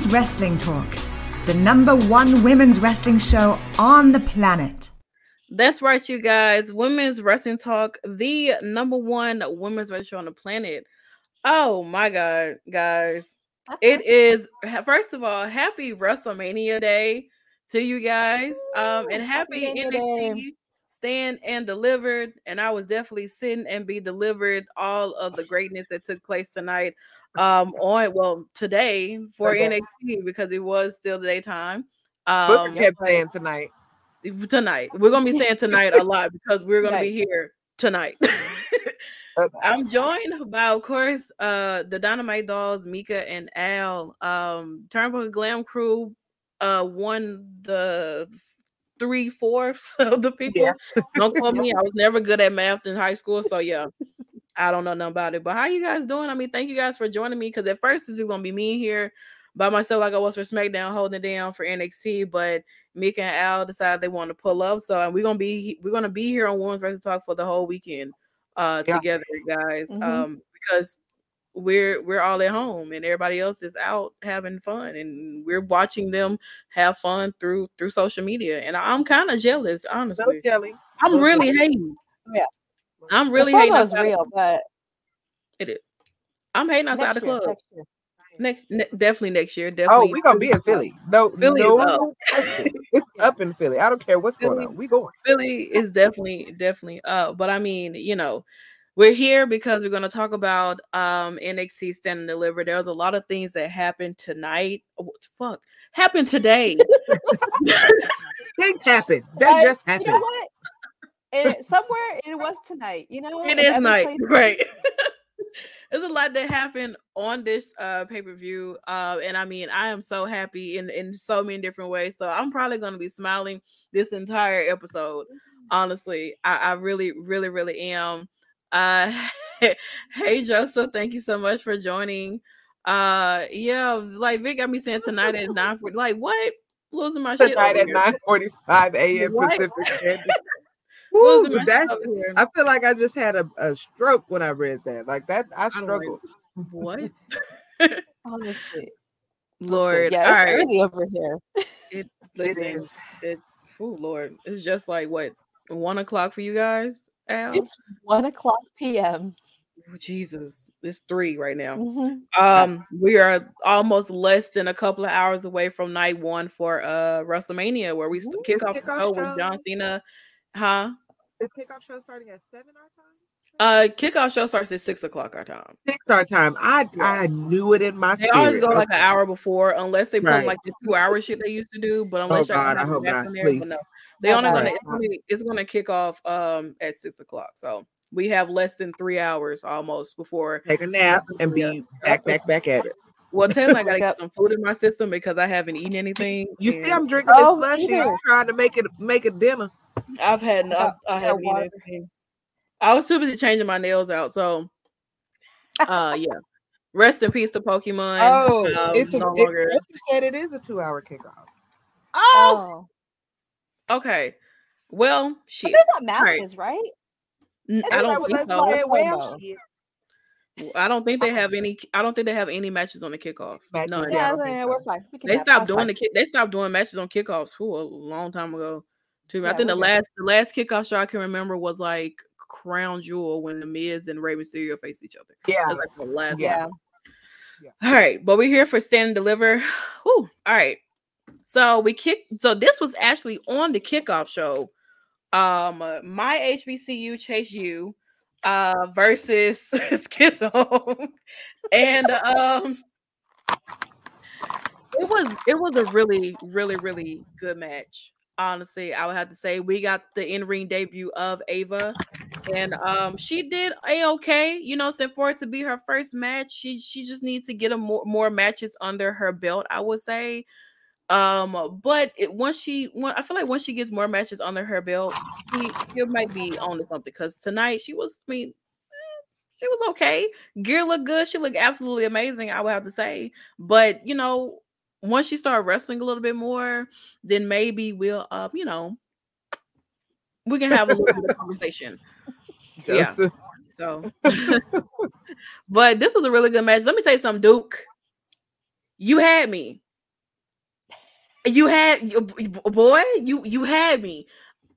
Women's Wrestling Talk, the number one women's wrestling show on the planet. That's right, you guys. Women's Wrestling Talk, the number one women's wrestling show on the planet. Oh my God, guys. It is, first of all, happy WrestleMania Day to you guys. Um, and happy WrestleMania NXT stand and delivered. And I was definitely sitting and be delivered all of the greatness that took place tonight. Um, on well today for Okay. NXT because it was still the daytime. Booker Um, kept saying tonight. tonight. We're gonna be saying tonight a lot because we're gonna be here tonight. I'm joined by, of course, uh the Dynamite Dolls, Mika and Al. Um Turnbuckle Glam Crew uh won the three fourths of the people. Yeah. Don't quote me. I was never good at math in high school, so yeah. I don't know nothing about it. But how you guys doing? I mean, thank you guys for joining me because at first this is gonna be me here by myself, like I was for SmackDown, holding it down for NXT. But Mika and Al decided they want to pull up, so and we're gonna be we're gonna be here on Women's Wrestling Talk for the whole weekend, uh, Yeah. together, guys. Mhm. Um, because we're we're all at home and everybody else is out having fun, and we're watching them have fun through through social media. And I'm kind of jealous, honestly. jelly. I'm really jelly. hating. Yeah. I'm really the hating FOMO's outside. real, but It is. I'm hating outside the club. next year. Next, ne- definitely next year. Oh, we're gonna be in Philly. No, Philly is up. it's up in Philly. I don't care what's going on. We going. Philly is definitely definitely uh but I mean, you know, we're here because we're going to talk about um NXT Stand and Deliver. There's a lot of things that happened tonight. Oh, what fuck happened today. Things happen. That I- just You happened. know what? And somewhere it was tonight. You know, it is in is other night, places- right? There's a lot that happened on this uh pay-per-view. Uh and I mean I am so happy in in so many different ways. So I'm probably gonna be smiling this entire episode. Honestly, I, I really, really, really am. Uh hey Joseph, thank you so much for joining. Uh yeah, like Vic got me saying tonight at 9 like what? Losing my shit. Tonight at here. nine forty-five a.m. Pacific Standard. Woo, Losing my shit that, over here. I feel like I just had a, a stroke when I read that. Like that, I don't struggled. What? Honestly, Lord. yeah, it's right. early over here. It Listen, is. It's oh Lord. It's just like what one o'clock for you guys, Al? It's one o'clock p.m. Oh, Jesus. It's three right now. Mhm. Um, we are almost less than a couple of hours away from night one for uh WrestleMania, where we Ooh, kick off the show with show. John Cena. Huh? Is kickoff show starting at seven our time? Uh kickoff show starts at six o'clock our time. Six our time. I I knew it in my They spirit. always go like an hour before, unless they put Right. like the two hour shit they used to do. But unless y'all God, I have hope Mac not, in there, but please. no, they Oh, only God. gonna it's, gonna it's gonna kick off um at six o'clock. So we have less than three hours almost before Take a nap and Yeah. be back, back, back at it. Well, technically, I gotta get some food in my system because I haven't eaten anything. You see, I'm drinking Oh, this slushy, either. trying to make it make it dinner. I've had I've, got- I I haven't water. anything. I was too busy changing my nails out. So, uh, yeah. Rest in peace to Pokemon. Oh, Um, it's a. no It, longer. Rusty said it is a two-hour kickoff. Oh, Oh, okay. Well, but there's not matches, right? N- I I think don't think so. well, I don't think they have any. I don't think they have any matches on the kickoff. Matches, No, yeah. Yeah, don't we're fine. We they stopped doing fine. the kick. They stopped doing matches on kickoffs. Whew, a long time ago. Too. I think the last the last kickoff show I can remember was like Crown Jewel when the Miz and Rey Mysterio faced each other. Yeah, That's like the last Yeah. one. All right, but we're here for stand and deliver. Whew. All right. So we kick. So this was actually on the kickoff show. Um, uh, my HBCU Chase U, uh, versus Schism, and um, it was it was a really really really good match. Honestly, I would have to say we got the in ring debut of Ava, and um, she did a okay. You know, so for it to be her first match, she she just needs to get a more more matches under her belt. I would say. Um, but it, once she, when, I feel like once she gets more matches under her belt, she, she might be on to something. Because tonight she was, I mean, she was okay. Gear looked good. She looked absolutely amazing. I would have to say. But you know, once she start wrestling a little bit more, then maybe we'll, um, you know, we can have a little bit of conversation. Yeah. So, but this was a really good match. Let me tell you something, Duke. You had me. You had you- boy. You you had me.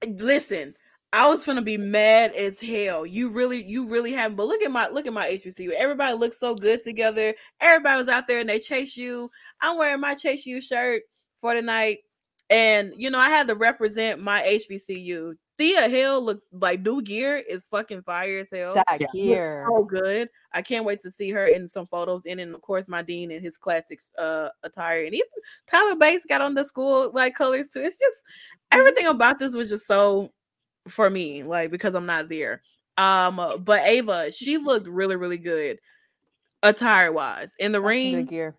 Listen, I was gonna be mad as hell. You really you really had. But look at my look at my HBCU. Everybody looks so good together. Everybody was out there and they Chase U. I'm wearing my chase you shirt for the night, and you know I had to represent my HBCU. Thea Hail looked like new gear is fucking fire as hell. That Yeah. Looks gear. so good. I can't wait to see her in some photos. And then of course my dean in his classics uh attire. And even Tyler Bates got on the school like colors too. It's just everything about this was just so for me, like because I'm not there. Um, uh, but Ava, she looked really, really good attire wise. In the That's ring, gear.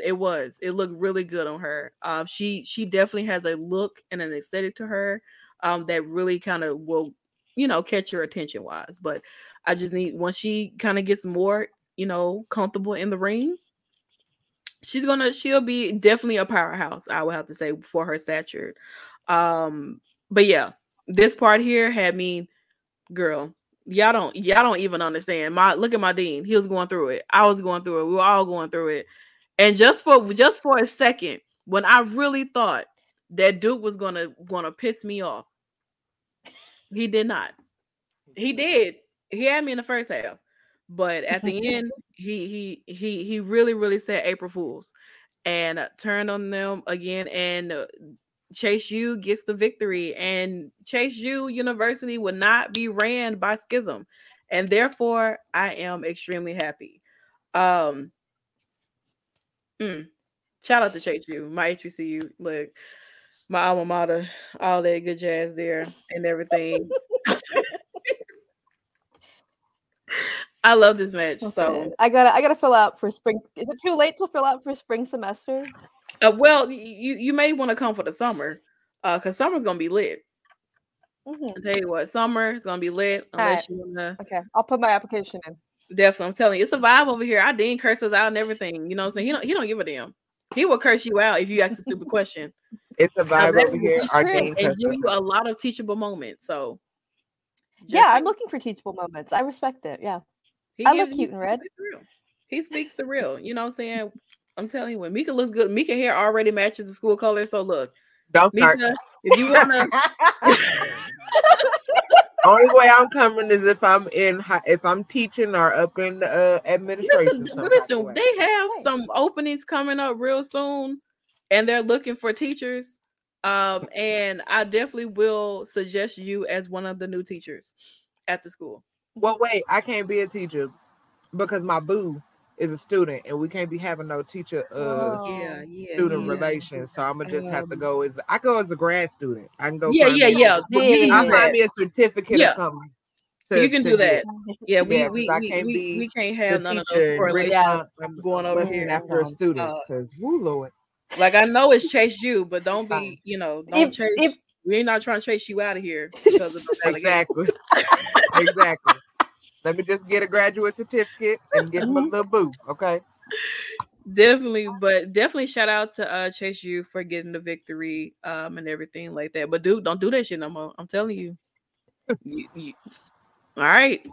it was it looked really good on her um she she definitely has a look and an aesthetic to her um that really kind of will you know catch your attention wise but i just need once she kind of gets more you know comfortable in the ring she's gonna she'll be definitely a powerhouse i would have to say for her stature um but yeah this part here had me girl y'all don't y'all don't even understand my look at my dean he was going through it i was going through it we were all going through it and just for just for a second, when I really thought that Duke was gonna gonna piss me off, he did not. He did. He had me in the first half, but at the end, he he he he really really said April Fools, and turned on them again. And Chase U gets the victory, and Chase U University would not be ran by Schism, and therefore I am extremely happy. Um, Mm. Shout out to Chase U, my HBCU, look, my alma mater, all that good jazz there and everything. I love this match. So, I gotta I gotta fill out for spring. Is it too late to fill out for spring semester? Uh, well, you you may want to come for the summer, uh, cause summer's gonna be lit. Mhm. I tell you what, summer is gonna be lit unless you wanna. Okay, I'll put my application in. Definitely, I'm telling you, it's a vibe over here. I Dean curses out and everything. You know, what I'm saying he don't he don't give a damn. He will curse you out if you ask a stupid question. It's a vibe over here. it's Our true. dean and give you a lot of teachable moments. So, just yeah, I'm looking for teachable moments. I respect it. Yeah. He I look cute he in red. real. He speaks the real. You know what I'm saying? I'm telling you, when Mika looks good, Mika hair already matches the school color. So look, Don't start. Mika, if you wanna, Only way I'm coming is if I'm in hi- if I'm teaching or up in the uh, administration. listen, some type of listen, way. they have some openings coming up real soon, and they're looking for teachers. Um, and I definitely will suggest you as one of the new teachers at the school. Well, wait, I can't be a teacher because my boo is a student, and we can't be having no teacher uh Oh. Yeah, yeah, student yeah. relations. So I'm gonna just have to Um, go as I go as a grad student. I can go. Yeah, yeah, yeah. Well, you Yeah. I'll do find me a certificate Yeah. or something you can do that. Yeah, we Yeah, we, we, can't we, we can't have none of those correlations Yeah. I'm going over here. after a student Uh, woo lord. Like I know it's chase you, but don't be, you know, don't If- chase. if- we ain't not trying to chase you out of here because of those. Exactly. exactly. Let me just get a graduate certificate and get Mm-hmm. my little boo. Okay. Definitely, but definitely shout out to uh Chase U for getting the victory um and everything like that. But dude, don't do that shit no more. I'm telling you. You- you- All right.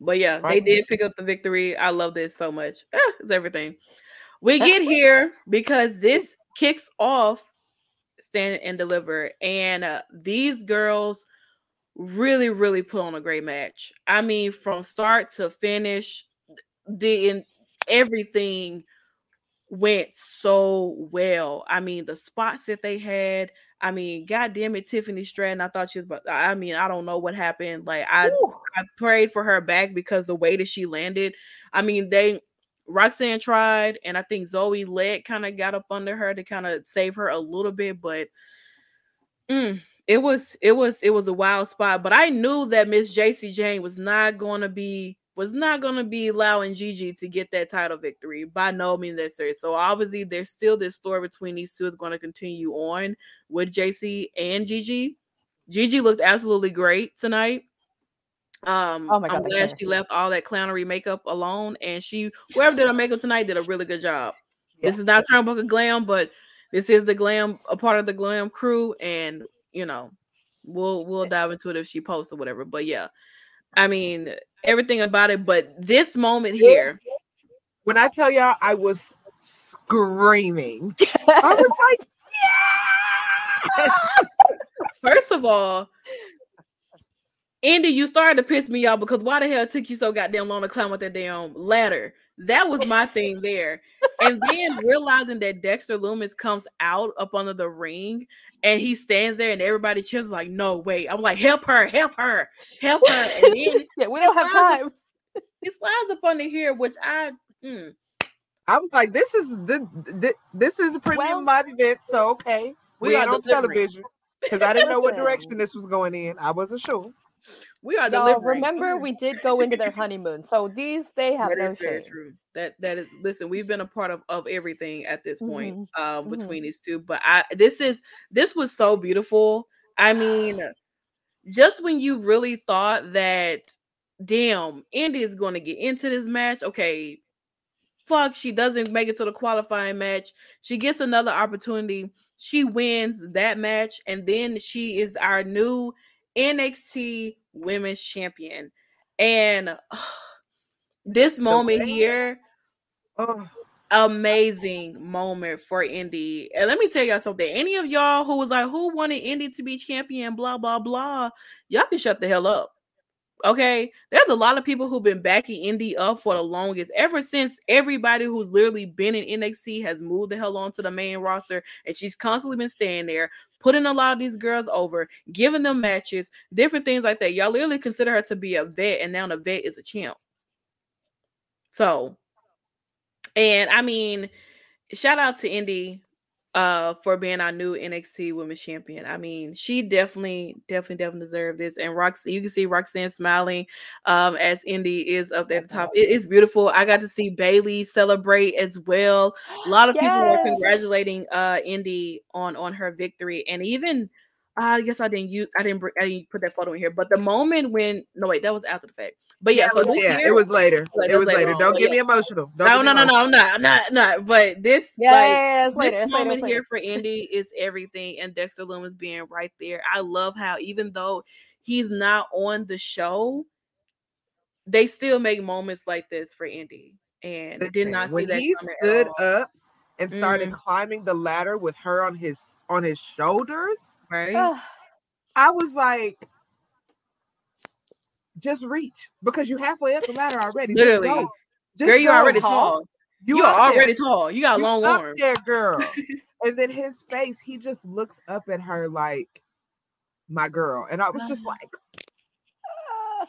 But yeah, they Right. did pick up the victory. I love this so much. Ah, it's everything. We get here because this kicks off Stand and Deliver, and uh, these girls really, really put on a great match. I mean, from start to finish, the in, everything went so well. I mean, the spots that they had. I mean, goddamn it, Tiffany Stratton. I thought she was, but I mean, I don't know what happened. Like, I Ooh. I prayed for her back because the way that she landed. I mean, they Roxanne tried, and I think Zoey leg kind of got up under her to kind of save her a little bit, but mm, it was it was it was a wild spot. But I knew that Miss Jacy Jayne was not going to be was not going to be allowing Gigi to get that title victory by no means necessary. So obviously, there's still this story between these two is going to continue on with Jacy and Gigi. Gigi looked absolutely great tonight. Um, Oh my God, I'm glad she left all that clownery makeup alone, and she whoever did her makeup tonight did a really good job. This is not Turnbuckle Glam, but this is the glam, a part of the glam crew, and you know, we'll we'll dive into it if she posts or whatever. But yeah, I mean everything about it. But this moment here, When I tell y'all I was screaming. I was like, First of all, Andy, you started to piss me off because why the hell took you so goddamn long to climb up that damn ladder? That was my thing there. And then realizing that Dexter Lumis comes out up under the ring and he stands there and everybody cheers like, no, way. I'm like, help her, help her, help her. And then yeah, we don't have Slides time. he slides up under here, which I mm, I was like, this is the, this is a premium live event, so okay. We We, are on delivering. television because I didn't know what direction this was going in. I wasn't sure. we are No, remember we did go into their honeymoon, so these they have That no is very shame. true. That that is listen, we've been a part of of everything at this point Mhm, um mhm. between these two. But I this is this was so beautiful. I mean, just when you really thought that damn, Indi is going to get into this match, okay. Fuck, she doesn't make it to the qualifying match. She gets another opportunity. She wins that match, and then she is our new NXT Women's Champion. And this moment here, Oh, amazing moment for Indi. And let me tell y'all something. Any of y'all who was like, who wanted Indi to be champion, blah, blah, blah, y'all can shut the hell up. Okay. There's a lot of people who've been backing Indi up for the longest, ever since everybody who's literally been in NXT has moved the hell on to the main roster. And she's constantly been staying there, putting a lot of these girls over, giving them matches, different things like that. Y'all literally consider her to be a vet, and now the vet is a champ. So, and I mean, shout out to Indi uh for being our new NXT Women's Champion. I mean, she definitely, definitely, definitely deserved this. And Roxanne, you can see Roxanne smiling um as Indi is up there at the top. It is beautiful. I got to see Bayley celebrate as well. A lot of people were congratulating uh Indi on on her victory, and even uh, I guess I didn't use I didn't bring, I didn't put that photo in here, but the moment when no wait that was after the fact. But yeah, yeah, so it was, this yeah, year- it was later. Like, it was later later. Don't get yeah. me emotional. Don't no, get no, me no, no. I'm not, I'm not, not. But this, Yeah, like, later. this It's moment later. here for Indi is everything, and Dexter Lumis being right there. I love how even though he's not on the show, they still make moments like this for Indi, and did not see when that he stood up and started Mhm. climbing the ladder with her on his on his shoulders. Right? Ah, I was like, just reach because you're halfway up the ladder already. Literally. go. Just Girl, you're already tall. You, up are there. already tall. You got You long arms. there, girl. and then his face, he just looks up at her like, my girl. And I was just like, ah.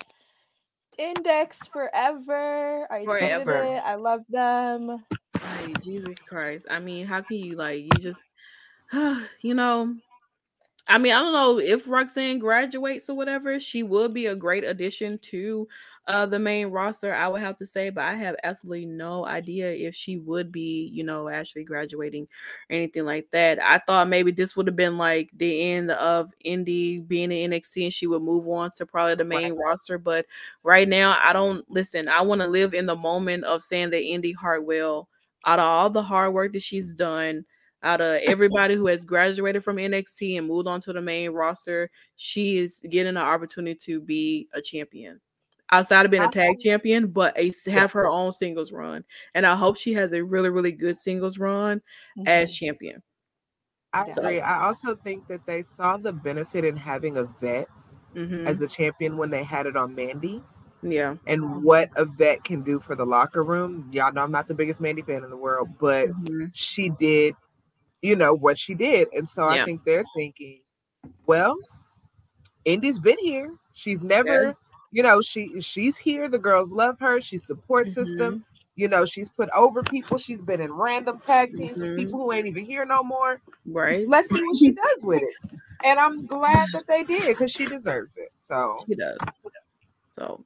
Index forever. I Forever. it. I love them. Like, Jesus Christ. I mean, how can you like you just you know I mean, I don't know if Roxanne graduates or whatever, she would be a great addition to uh the main roster, I would have to say, but I have absolutely no idea if she would be, you know, actually graduating or anything like that. I thought maybe this would have been like the end of Indi being in NXT and she would move on to probably the main roster. But right now, I don't listen, I want to live in the moment of saying that Indi Hartwell, out of all the hard work that she's done, out of everybody who has graduated from NXT and moved on to the main roster, she is getting an opportunity to be a champion outside of being a tag champion, but a have her own singles run. And I hope she has a really, really good singles run as Mhm. champion. I So- agree. I also think that they saw the benefit in having a vet Mhm. as a champion when they had it on Mandy Yeah. and what a vet can do for the locker room. Y'all know I'm not the biggest Mandy fan in the world, but Mhm. she did, you know, what she did. And so Yeah. I think they're thinking, well, Indi's been here. She's never, you know, she she's here. The girls love her. She's support Mhm. system. You know, she's put over people. She's been in random tag teams with Mhm. people who ain't even here no more. Right. Let's see what she does with it. And I'm glad that they did because she deserves it. So She does. So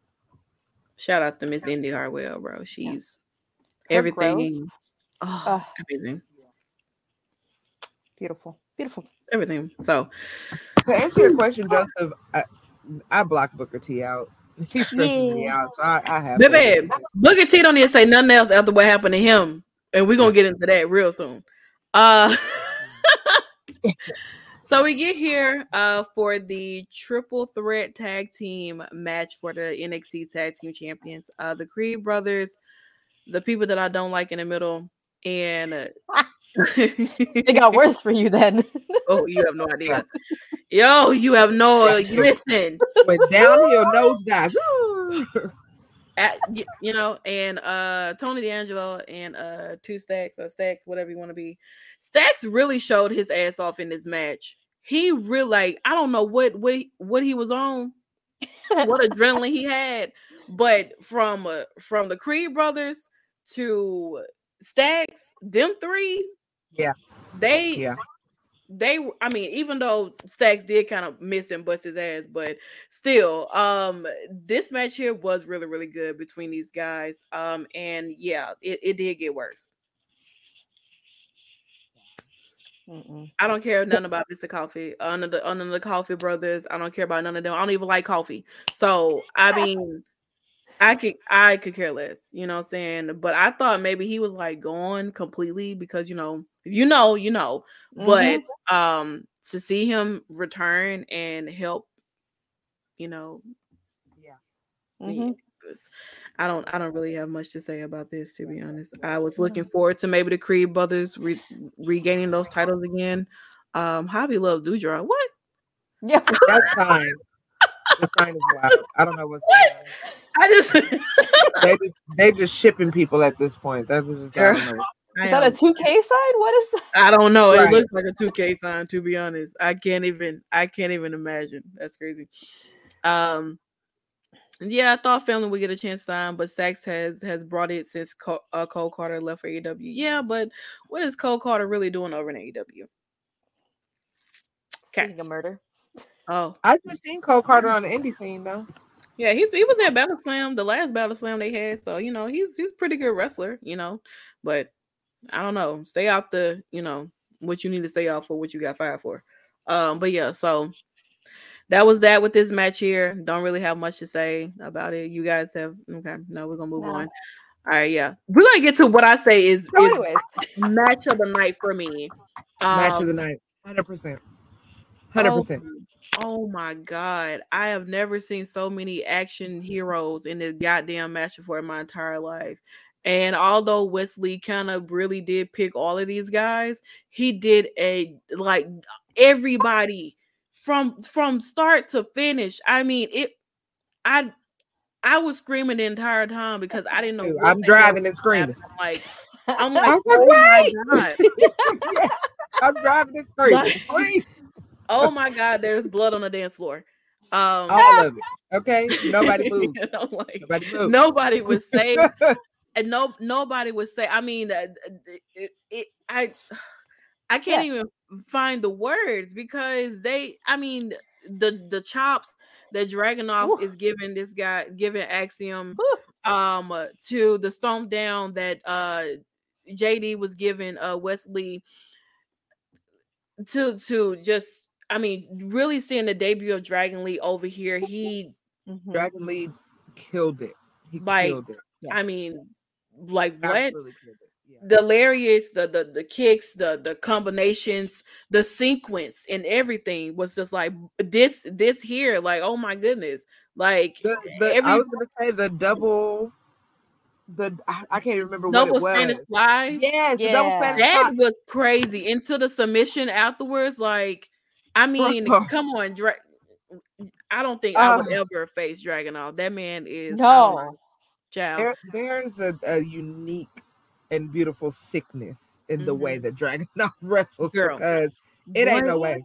shout out to Miss Indi Hartwell, bro. She's Her everything. growth. Oh, Ugh. amazing. Beautiful. Beautiful. Everything. So to answer your question, Joseph, I, I blocked Booker T out. He stresses me out, so I, I have. Baby, Booker T don't need to say nothing else after what happened to him, and we're gonna get into that real soon. Uh, so we get here uh for the triple threat tag team match for the NXT Tag Team Champions. Uh, the Creed brothers, the people that I don't like in the middle, and uh, It got worse for you then. oh, you have no idea. Yo, you have no you listen. went downhill nosedive. at, y- you know, and uh Tony D'Angelo and uh two stacks or stacks, whatever you want to be. Stacks really showed his ass off in this match. He really like I don't know what what he- what he was on, what adrenaline he had, but from uh, from the Creed brothers to Stacks, them three, Yeah. they Yeah. they I mean, even though Stacks did kind of miss and bust his ass, but still, um, this match here was really, really good between these guys. Um, and yeah, it, it did get worse. Mm-mm. I don't care nothing about Mr. Coffey, under the under the Coffey brothers. I don't care about none of them. I don't even like coffee. So I mean, I could I could care less, you know what I'm saying? But I thought maybe he was like gone completely because you know, if you know, you know. But um to see him return and help, you know, Yeah. me, Mhm. I don't I don't really have much to say about this to be honest. I was looking forward to maybe the Creed brothers re- regaining those titles again. Um Hobby loves Doudrop. What? Yeah. That's fine. The sign is wild. I don't know what's going on. I just They just they just shipping people at this point. That's just I don't know. Is that a 2K sign? What is that? I don't know. It Right. looks like a 2K sign, to be honest. I can't even I can't even imagine. That's crazy. Um yeah, I thought family would get a chance to sign, but Stacks has has brought it since Cole, uh, Cole Karter left for AEW. Yeah, but what is Cole Karter really doing over in AEW? 'Kay. Speaking of murder. Oh, I just seen Cole Karter on the indie scene though. yeah, he's he was at Battle Slam, the last Battle Slam they had, so you know he's he's a pretty good wrestler, you know. But I don't know, stay out the you know what you need to stay out for, what you got fired for. Um, but yeah, so that was that with this match here. Don't really have much to say about it. You guys have okay. No, we're gonna move No. on. All right, yeah, we're gonna get to what I say is So is match of the night for me. Match of Um, the night. Hundred percent. Hundred Oh, percent. Oh my god. I have never seen so many action heroes in this goddamn match before in my entire life. And although Wes Lee kind of really did pick all of these guys, he did a like everybody from from start to finish. I mean, it I I was screaming the entire time because I didn't know. I'm driving and screaming. Like I'm like, oh my god. I'm driving and screaming. Like-. Oh my god, there's blood on the dance floor. Um All of it. Okay. Nobody move. you know, like Nobody move. nobody would say and no nobody would say i mean uh, uh, it, it, i I can't even find the words because they. I mean, the the chops that Dragunov Ooh. is giving this guy, giving Axiom, Ooh. um, uh, to the stomp down that uh JD was giving uh Wes Lee to to just. I mean, really seeing the debut of Dragon Lee over here, he Mhm. Dragon Lee killed it. He Like, killed it. I mean, like what? Absolutely killed. Yeah. The lariats, the the the kicks, the the combinations, the sequence, and everything was just like this. This here, like oh my goodness, like The, the, every I was gonna say the double. The I, I can't remember double what it was. Spanish fly. Yes, the double Yeah. Spanish that fly. was crazy. Into the submission afterwards, like I mean, come on, Dra- I don't think I would Uh. ever face Dragunov. That man is um, No. child. There, there's a, a unique and beautiful sickness in the way Mhm. that Dragunov wrestles Girl. because it ain't no way.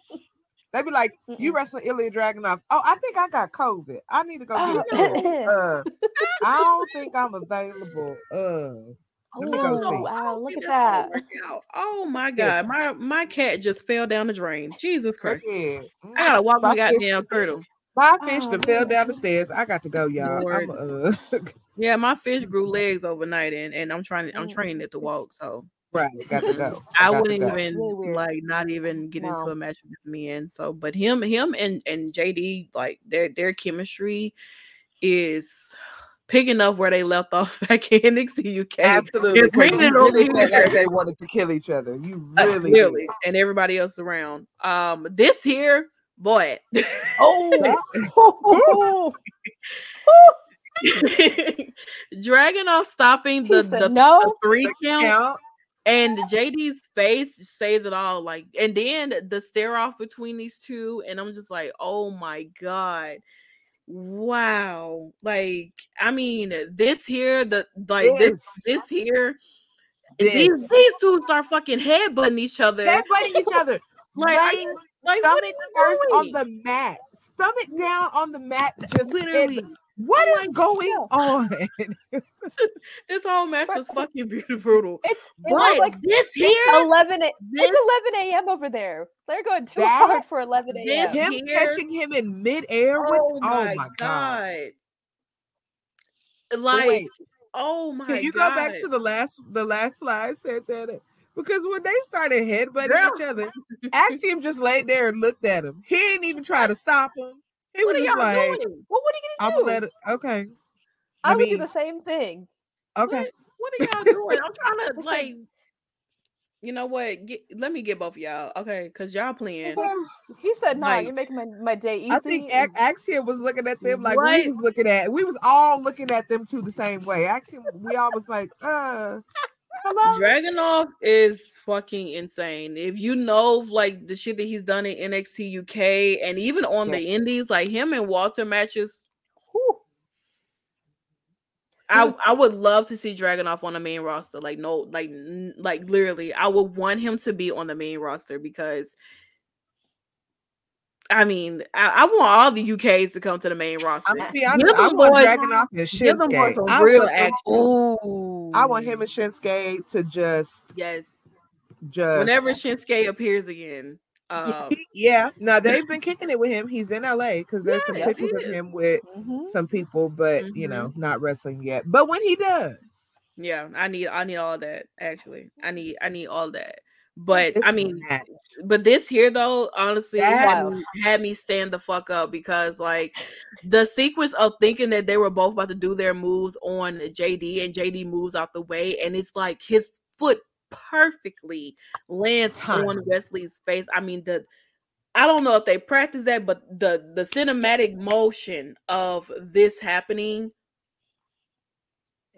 They'd be like, "You wrestling Ilya Dragunov? Oh, I think I got COVID. I need to go Oh, get it. Uh, I don't think I'm available. Uh, Let me go Oh, see. wow, look think at that's gonna that. work out. Oh my Yeah. god, my my cat just fell down the drain. Jesus Christ. yeah. I gotta walk my My fish- goddamn turtle. My fish Oh, that fell down the stairs. I got to go, y'all. I'm, uh, Yeah, my fish grew legs overnight and, and I'm trying to I'm Mm. training it to walk. So right, got to go. I got to wouldn't go. even Really like not even get into a match with this man. So but him him and and JD like their their chemistry is picking up where they left off back in NXT UK. Absolutely. They're 'cause bringing you it over really here. they wanted to kill each other. You Uh, really, really, and everybody else around. Um, this here, boy, Oh, Dragunov stopping the, the, no. the three count, Count. and JD's face says it all. Like, and then the stare off between these two, and I'm just like, oh my god, wow! Like, I mean, this here, the like this This. this here. This. These these two start fucking headbutting each other. Headbutting each other. Like, like are stomach first on the mat. Stomach down on the mat. Just Literally. What Oh is my going on? this whole match was fucking beautiful, brutal. It's it was like this here, eleven. A, this, it's eleven a.m. over there. They're going too hard for eleven a.m. him here- catching him in midair with oh, oh my, god. god. Like, wait, oh my god. can you god. go back to the last the last slide said that because when they started headbutting Girl. each other, Axiom just laid there and looked at him. He didn't even try to stop him. What are y'all like, doing? Well, what are you gonna do? let it okay. I, I would do the same thing. okay. What, what are y'all doing? I'm trying to like- you know what? Get let me get both of y'all, okay? Because y'all playing. He said, "No, Like- you're making my, my day easy." I think and- Axiom was looking at them like What? we was looking at. We was all looking at them two the same way. Axiom, we all was like, uh, hello. Dragunov is fucking insane. If you know like the shit that he's done in NXT UK and even on Yeah. the indies, like him and Walter matches, Whew. I I would love to see Dragunov on the main roster. Like no, like like literally, I would want him to be on the main roster because I mean, I, I want all the UKs to come to the main roster. I'm be honest. Give I them want boys- Dragunov and Give them boys some real action. Ooh. I want him and Shinsuke to just, Yes. just Whenever Shinsuke appears again, Yeah, um, yeah. No, they've been kicking it with him. He's in LA because there's some pictures he of him with Mhm. some people, but you know, not wrestling yet. But when he does, yeah, I need I need all that actually. I need I need all that. But it's I a mean, match. but this here though, honestly, had me, had me stand the fuck up because like the sequence of thinking that they were both about to do their moves on JD and JD moves out the way, and it's like his foot perfectly lands Time. on Wes Lee's face. I mean, the I don't know if they practice that, but the the cinematic motion of this happening,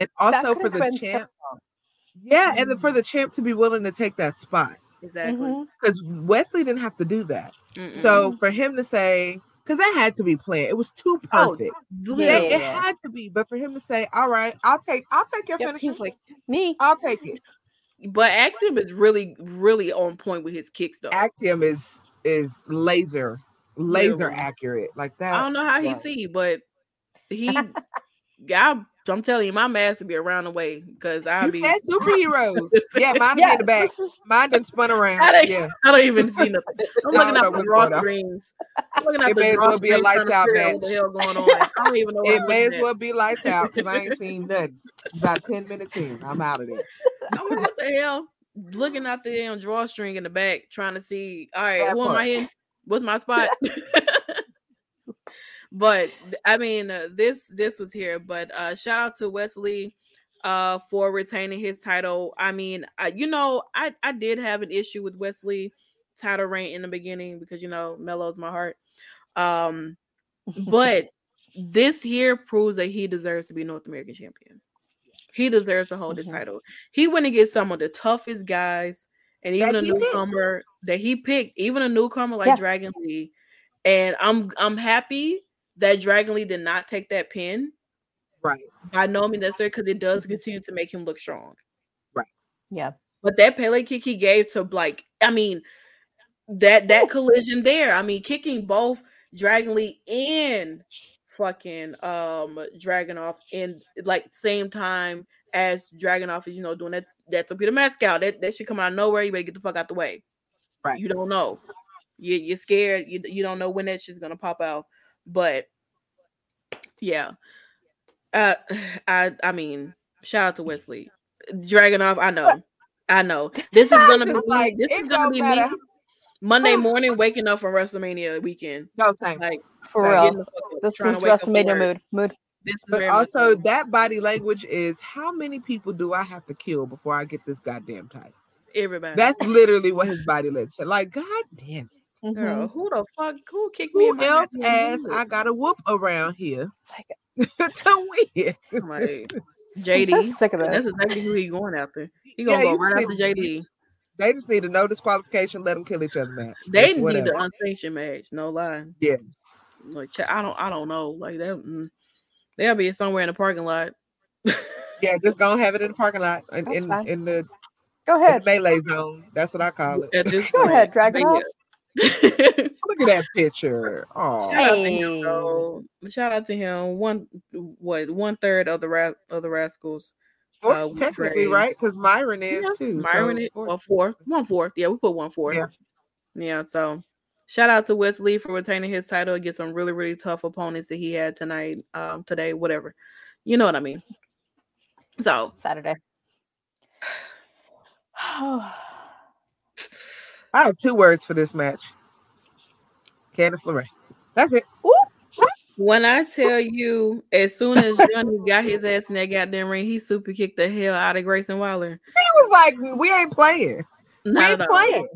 and also for the been so- champ, yeah, and then for the champ to be willing to take that spot exactly. Mhm. because Wes Lee didn't have to do that. Mm-mm. So for him to say, because that had to be planned, it was too Oh, perfect. Yeah. It, it had to be, but for him to say, "All right, I'll take, I'll take your Yep, finish," he's like me. "I'll take it." But Axiom is really, really on point with his kicks, though. Axiom is is laser, laser Literally. accurate like that. I don't know how he see, but he, I I'm telling you, my mask will be around the way because I'll You be. superheroes. yeah, mine Yeah, in the back. Mine done spun around. I don't, Yeah. I don't even see nothing. I'm No, looking at the draw screens. I'm looking It at the may as well be a screens lights out match. what the hell going on. I don't even know what It I'm may as looking at. well be lights out because I ain't seen nothing. It's about 10 minutes in. I'm out of there. I'm like, what the hell? Looking at the damn drawstring in the back, trying to see. All right, That who am I in? What's my spot? But I mean, uh, this this was here. But uh shout out to Wes Lee uh for retaining his title. I mean, I, you know, I I did have an issue with Wes Lee title reign in the beginning because you know Melo's my heart. Um, but this here proves that he deserves to be North American champion. He deserves to hold this Mhm. title. He went and get some of the toughest guys, and even That a picked. newcomer that he picked, even a newcomer like Yeah. Dragon Lee. And I'm I'm happy that Dragon Lee did not take that pin. Right. By no means necessary because it does continue to make him look strong. Right. Yeah. But that Pele kick he gave to like, I mean, that that collision there. I mean, kicking both Dragon Lee and fucking um Dragunov in like same time as Dragunov is, you know, doing that that torpedo Moscau. That that should come out of nowhere. You better get the fuck out the way. Right. You don't know. You you're scared. You you don't know when that shit's gonna pop out. But yeah. Uh I I mean, shout out to Wesley. Dragunov, I know. I know. This is gonna be like, this is gonna be me Monday morning waking up from WrestleMania weekend. No, same. Like For Sorry, real. getting the fuck up, This is to wake up for WrestleMania mood. Mood. This is But also, so. that body language is how many people do I have to kill before I get this goddamn title? everybody. That's literally what his body looks like. Like, god damn, it. Girl. Who the fuck who kicked me? who in else goddamn ass? I got a whoop around here It's like, to win? I'm I'm JD. so sick of and this. That's exactly who he going after. He gonna go you right just after need to- JD. They just need a no disqualification. Let them kill each other, man. They Just need whatever. the unsanctioned match. No lie. Yeah. Like I don't. I don't know. Like that. Mm, they'll be somewhere in the parking lot. Yeah, just gonna have it in the parking lot in in, in the, Go in the ahead. melee zone. That's what I call it. At this Go point. ahead, But Dragunov. Look at that picture. Oh, Shout out to him, though. Shout out to him. One what one third of the ra- of the rascals. Well, uh, technically, right? Because Myron is Yeah, too. Myron so- it well fourth. One fourth. Yeah, we put one fourth. Yeah. Yeah. So shout out to Wes Lee for retaining his title against some really, really tough opponents that he had tonight, um, today, whatever. You know what I mean. So Saturday. I have two words for this match. Candice LeRae. That's it. when I tell you, as soon as Johnny got his ass in that goddamn ring, he super kicked the hell out of Grayson Waller. He was like, "We ain't playing. We ain't playing."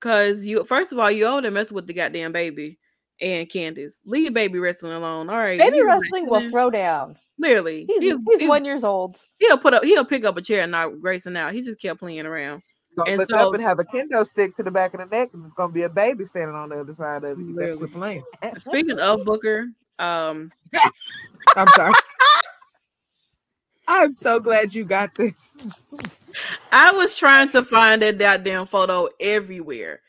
Cause you first of all, you over there messing with the goddamn baby and Candice. Leave baby wrestling alone. All right. Baby wrestling will throw down. Literally. He's He's- he's, he's- one years old. he'll put up he'll pick up a chair and knock Grayson out. He just kept playing around. Gonna And look so- up and have a kendo stick to the back of the neck, and it's gonna be a baby standing on the other side of it. You better Literally. quit playing. Speaking of Booker, um, I'm sorry. I'm so glad you got this. I was trying to find that goddamn photo everywhere.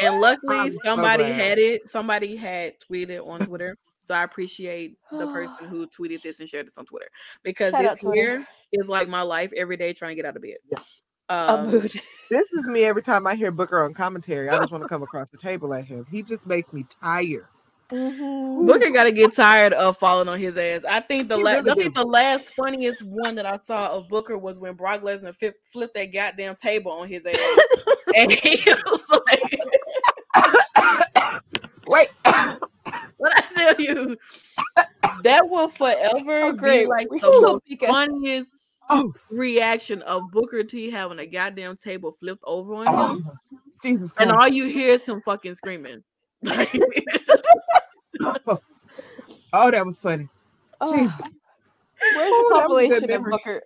And luckily I'm somebody glad. had it. Somebody had tweeted on Twitter. So I appreciate the person who tweeted this and shared this on Twitter because Shout this Twitter. here is like my life every day trying to get out of bed. Yeah. A Um, mood. This is me every time I hear Booker on commentary. I just want to come across the table at him. He just makes me tired. Mhm. Booker got to get tired of falling on his ass. I think the He last, really I think the last funniest one that I saw of Booker was when Brock Lesnar fi- flipped that goddamn table on his ass, and he was like, Wait, what I tell you, that will forever Oh, be great. like the funniest oh, reaction of Booker T having a goddamn table flipped over on oh, him, Jesus and all you hear is him fucking screaming." Like, oh, that was funny. Oh, Jesus. where's Oh, the that was compilation of. Booker?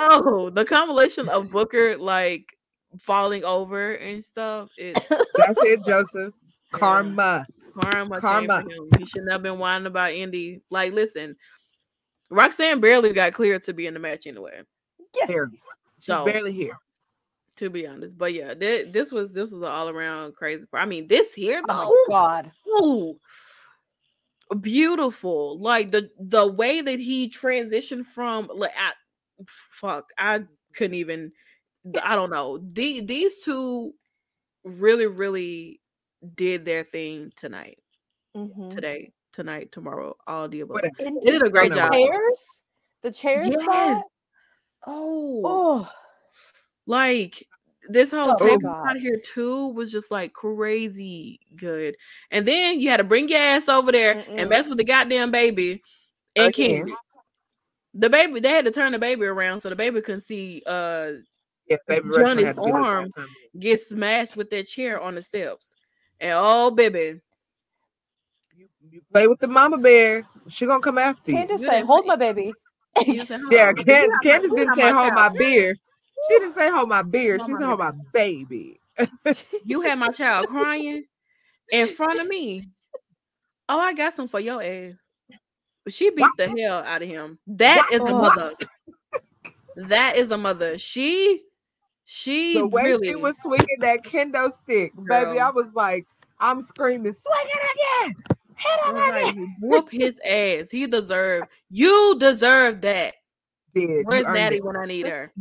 oh, the compilation of Booker like falling over and stuff. It's That's it, Joseph. Karma. karma. Karma. Came for him. He shouldn't have been whining about Indi. Like, listen, Roxanne barely got cleared to be in the match anyway. Yeah, barely. She's So- barely here. To be honest, but yeah, thi- this was this was an all around crazy. part. I mean, this here Oh though. God. Ooh, beautiful. Like the the way that he transitioned from like I, fuck, I couldn't even. I don't know. The, these two really, really did their thing tonight, Mhm. today, tonight, tomorrow, all the above. What And They did a great the job. Chairs, the chairs. Yes. spot? Oh, Oh, like this whole Oh, table God. out here too was just like crazy good. And then you had to bring your ass over there Mm-mm. and mess with the goddamn baby and Again. Candy. The baby, they had to turn the baby around so the baby couldn't see uh Yeah, Johnny's had to be like that arm. get smashed with that chair on the steps. And oh baby, You, you play with the mama bear, she gonna come after you. Candice You said, "Hold my baby." you said, "Hold Yeah, on, Can- my- Candice didn't say hold my beer. She didn't say hold my beer. She said hold my baby. You had my child crying in front of me. Oh, I got some for your ass. But she beat the hell out of him. That is a mother. That is a mother. She, she The way really she was swinging that kendo stick, baby, I was like, I'm screaming, swing it again, hit him was like, again. whoop his ass. He deserved. You deserve that. Did Where's Natty it. when I need her?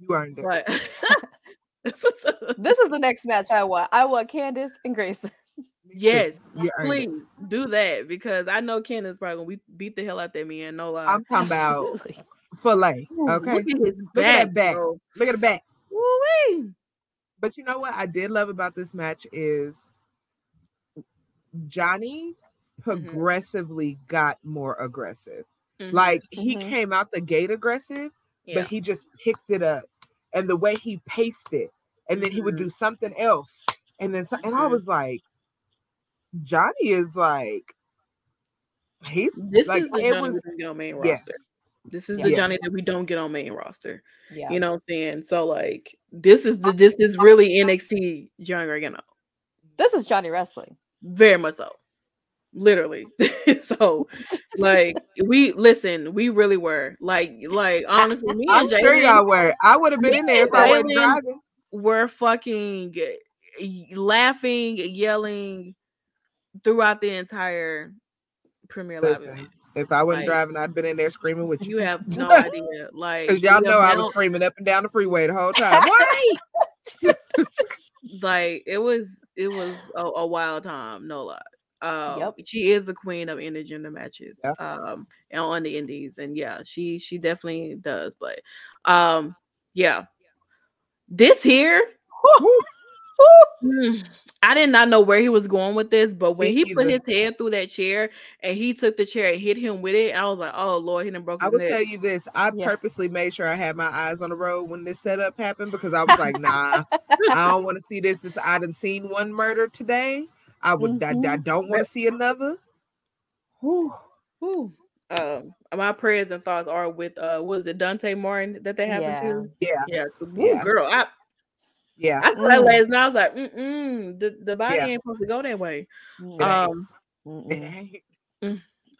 You earned it. But this a- This is the next match I want. I want Candice and Grace. yes, You it. please do that because I know Candice probably gonna beat the hell out that man. No lie. I'm talking about Absolutely. fillet. Okay, Look at his Look at back, back. bro. look at the back. Woo-wee. But you know what I did love about this match is Johnny progressively got more aggressive. Mhm, Like he Mhm. came out the gate aggressive, yeah. but he just picked it up, and the way he paced it, and then he would Mhm. do something else, and then so, and I was like, Johnny is like, he's This like is the Johnny was we don't get on main yes, roster. This is the Yes. Johnny that we don't get on main roster. Yeah. You know what I'm saying? So like this is the this is really NXT Johnny Gargano. This is Johnny Wrestling. Very much so. Literally. so like we listen, we really were. Like like honestly, me and sure y'all were. I would have been in there if I wasn't Jalen- driving. were fucking y- laughing, yelling throughout the entire premiere live event. if I wasn't Like- driving, I'd been in there screaming with you. You have no idea. Like Because y'all know I was screaming up and down the freeway the whole time. Like it was it was a, a wild time no lie um Yep. she is the queen of intergender matches um and on the indies and yeah she she definitely does but um yeah this here mm, i did not know where he was going with this but when he put his head through that chair and he took the chair and hit him with it i was like oh lord he done broke I his will neck tell you this. I Yeah. purposely made sure I had my eyes on the road when this setup happened because I was like, nah, I don't want to see this. This- I done seen one murder today. I would I, I Mhm. don't want to see another. Whew. Whew. um my prayers and thoughts are with uh was it dante martin that they happened Yeah. to Yeah, Yeah, the- woo, Yeah. girl. I yeah. I saw that Mm. last night. I was like, mm mm, the, the body Yeah. ain't supposed to go that way. Mm, Um.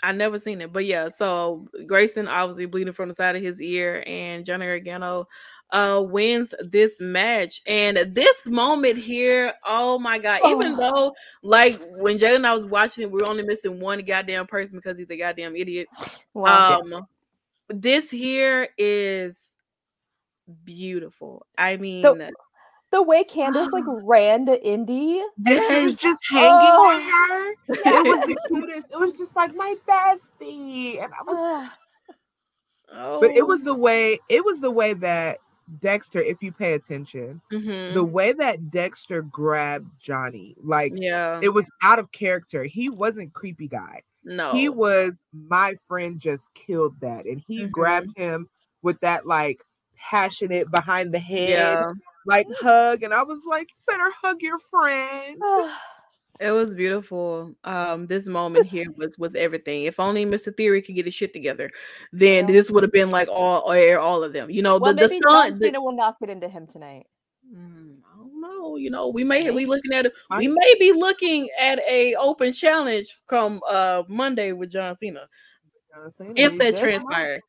I never seen it, but yeah. So Grayson obviously bleeding from the side of his ear, and Johnny Gargano uh wins this match. And this moment here, oh my god! Even Oh. though, like when Jay and I was watching it, we are only missing one goddamn person because he's a goddamn idiot. Wow. Um, this here is beautiful. I mean, the way Candice like ran to Indi. And he was just hanging Oh. on her. It was the cutest. It was just like my bestie, and I was oh, but it was the way it was the way that Dexter, if you pay attention, mhm. the way that Dexter grabbed Johnny, like yeah. it was out of character. He wasn't creepy guy. no, He was my friend just killed that. And he Mhm. grabbed him with that like passionate behind the head, yeah. like hug. And I was like, you better hug your friend. It was beautiful. Um, this moment here was was everything. If only Mr. Theory could get his shit together, then Yeah. this would have been like all all, all of them. You know, well, the the son. John the- Cena will not fit into him tonight. Mm, I don't know. You know, we may Maybe. be looking at it. We may be looking at a open challenge come uh Monday with John Cena if that transpired.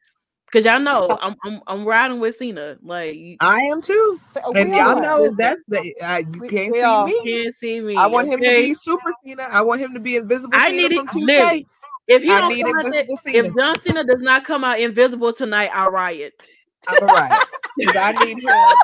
Because y'all know I'm, I'm I'm riding with Cena. Like I am too. So, And y'all know that's the uh, you We- can't we see all- me. can't see me. I want him to be super Cena. I want him to be invisible. I Cena need from it- 2K. If he I don't need come out there, Invisible Cena. if John Cena does not come out invisible tonight, I'll riot. I'm right. Because I need him.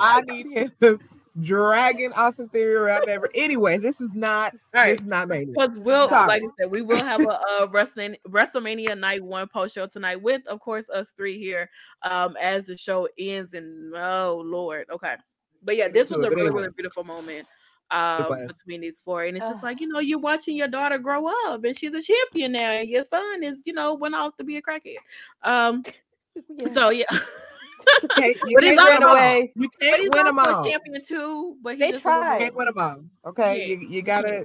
I need him dragging Austin Theory around ever. Anyway, this is not. All right. This is not made. Because we'll, Sorry. like I said, we will have a, a wrestling WrestleMania Night One post show tonight with, of course, us three here. Um, as the show ends, and oh lord, okay, but yeah, this was a really, really beautiful moment um between these four, and it's just Ah. like you know, you're watching your daughter grow up, and she's a champion now, and your son is, you know, went off to be a crackhead. Um, Yeah. so yeah, You you But he's can't win ran them all. away. You can't he's win them all. a champion too. But he They just tried. You can't win them all. Okay, Yeah. you, you gotta.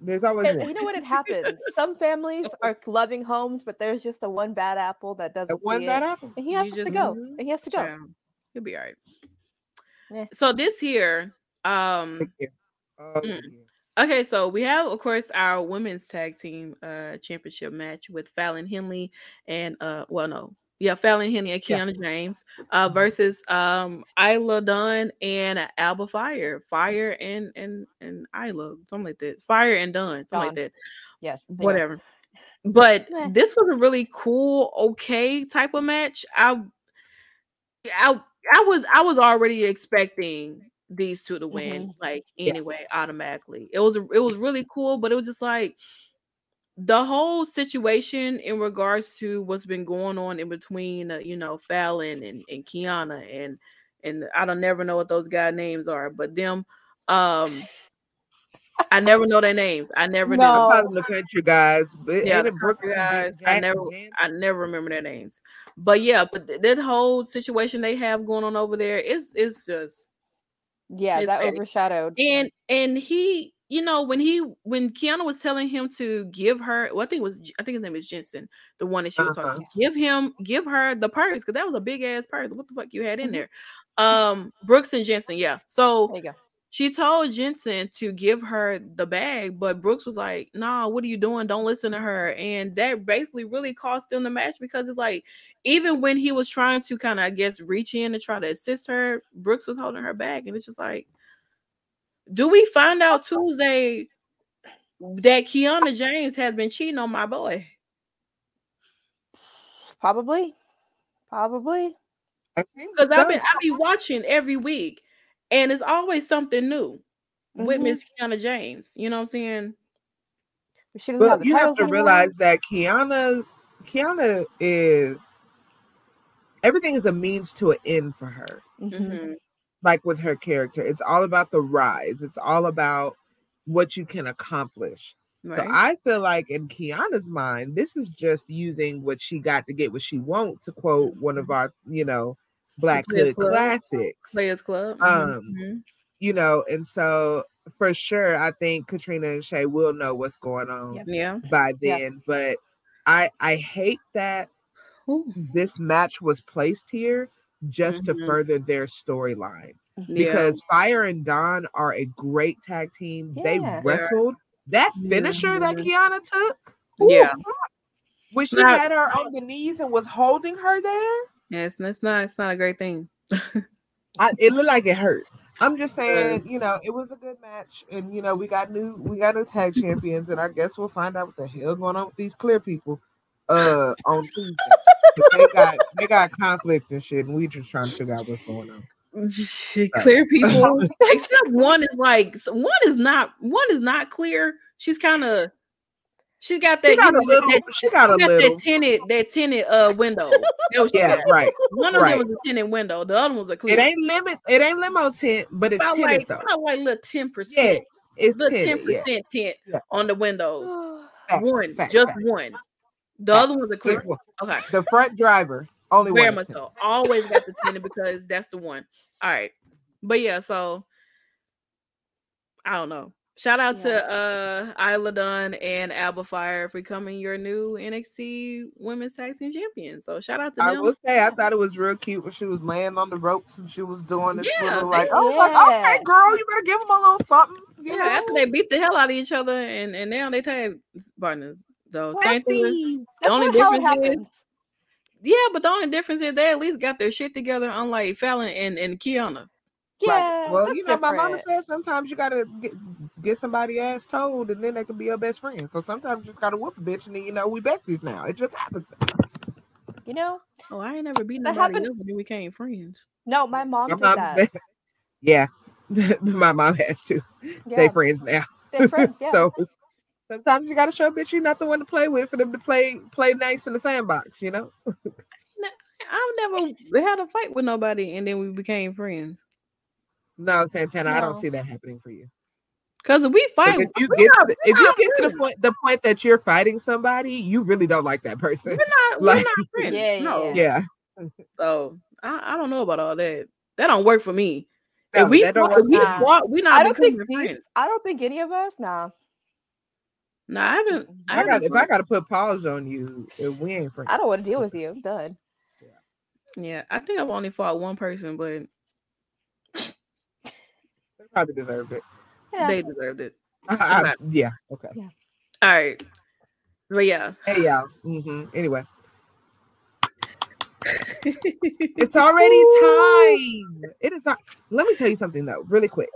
There's always And you know what? It happens. Some families are loving homes, but there's just a one bad apple that doesn't one bad it, apple. and he You has to just- go. Mhm. And he has to go. Yeah, he'll be all right. Yeah. So this here, um, Oh, Mm. Okay, so we have, of course, our women's tag team uh championship match with Fallon Henley and uh well no, yeah, Fallon Henley and Yeah. Kiana James uh Mhm. versus um Isla Dunn and Alba Fire. Fire and and and Isla, something like that. Fire and Dunn, something like that. Yes. they are. Whatever. But Meh. this was a really cool, okay type of match. I I I was I was already expecting these two to win, like Yeah. anyway, automatically. It was it was really cool, but it was just like the whole situation in regards to what's been going on in between, uh, you know, Fallon and and Kiana and and I don't never know what those guy names are, but them, um, I never know their names. I never No. I'm know. probably looking at you guys, but Yeah, ain't the it guys. I never, I never remember their names. But yeah, but th- that whole situation they have going on over there is is just Yeah, It's that petty. overshadowed. and and he, you know, when he when Kiana was telling him to give her, well, I think it was I think his name is Jensen, the one that she was Uh-huh. talking. Give him, give her the purse because that was a big ass purse. What the fuck you had in Mhm. there? Um, Brooks and Jensen, yeah. So There you go. she told Jensen to give her the bag, but Brooks was like, "Nah, what are you doing? Don't listen to her." And that basically really cost them the match because it's like, even when he was trying to kind of, I guess, reach in and try to assist her, Brooks was holding her back, and it's just like, do we find out Tuesday that Kiana James has been cheating on my boy? Probably. Probably. I Because I've been so. I be watching every week, and it's always something new with Mhm. Miss Kiana James. You know what I'm saying? But She doesn't have you have to anymore. realize that Kiana, Kiana is everything is a means to an end for her. Mhm. Like with her character, it's all about the rise. It's all about what you can accomplish. Right. So I feel like in Kiana's mind, this is just using what she got to get what she want. To quote one of our, you know, Black Players Hood Club. classics. Players Club. Um, mhm. You know, and so for sure, I think Katrina and Shay will know what's going on Yep. yeah. by Yeah. then. But I I hate that Ooh, this match was placed here just Mhm. to further their storyline yeah. because Fire and Dunn are a great tag team. They wrestled that finisher that Mhm. Kiana took. yeah. When It's she not- had her on the knees and was holding her there, Yes, it's, it's not it's not a great thing. I, it looked like it hurt. I'm just saying, you know, it was a good match, and you know, we got new we got new tag champions, and I guess we'll find out what the hell going on with these clear people uh on Tuesday. they got they got conflict and shit, and we just trying to figure out what's going on. clear people. Except one is like one is not one is not clear. She's kind of she's got that She got you a little. that, She got a she got little. that tinted that tinted uh window. Yeah, got. right. One of right. them was a tinted window. The other one's a clear. It ain't limit. It ain't limo tint, but it's about tinted like though. about like little ten Yeah, percent. it's Little ten tinted. Yeah. percent tint Yeah. on the windows. Facts, One, facts, just facts. one. The other one's a clear. One. Okay. The front driver only Very one. much so. Always got the tinted because that's the one. All right. But yeah, so I don't know. Shout out to uh Isla Dunn and Alba Fire for becoming your new NXT Women's Tag Team Champion. So shout out to them. I will say I thought it was real cute when she was laying on the ropes and she was doing this Yeah, little like, oh, like, okay, girl, you better give them a little something. You yeah, know? after they beat the hell out of each other and, and now they tag partners. So same thing with- Westies. That's only what, how difference is- happens. Yeah, but the only difference is they at least got their shit together, unlike Fallon and, and Kiana. Yeah. Right. Well, you know, my mama says sometimes you gotta get, get somebody ass told, and then they can be your best friend. So sometimes you just gotta whoop a bitch, and then you know we besties now. It just happens. You know, Oh, I ain't never beat That nobody happened- up, and then we became friends. no, my mom I'm did not- that. yeah, my mom has to. Yeah, They friends now. they're friends. Yeah. So sometimes you gotta show a bitch you're not the one to play with for them to play play nice in the sandbox. You know. I've never had a fight with nobody, and then we became friends. No, Santana, I don't see that happening for you. Cause if we 'Cause fight, if you get not, to the, if you get to the point the point that you're fighting somebody, you really don't like that person. we're not, we're like- not friends. Yeah, yeah, no. yeah. Yeah. So I, I don't know about all that. That don't work for me. No, if we don't if work we for me. we not I don't think friends. I don't think any of us. Nah. No, I haven't. I, I got if I got to put pause on you, we ain't friends. I don't want to deal with you. I'm done. Yeah, I think I've only fought one person, but They probably deserved it. Yeah. they deserved it. I- I- Okay. yeah. Okay. All right, but yeah, Hey y'all. Mm-hmm. Anyway, it's already time. It is. ti- Let me tell you something though, really quick.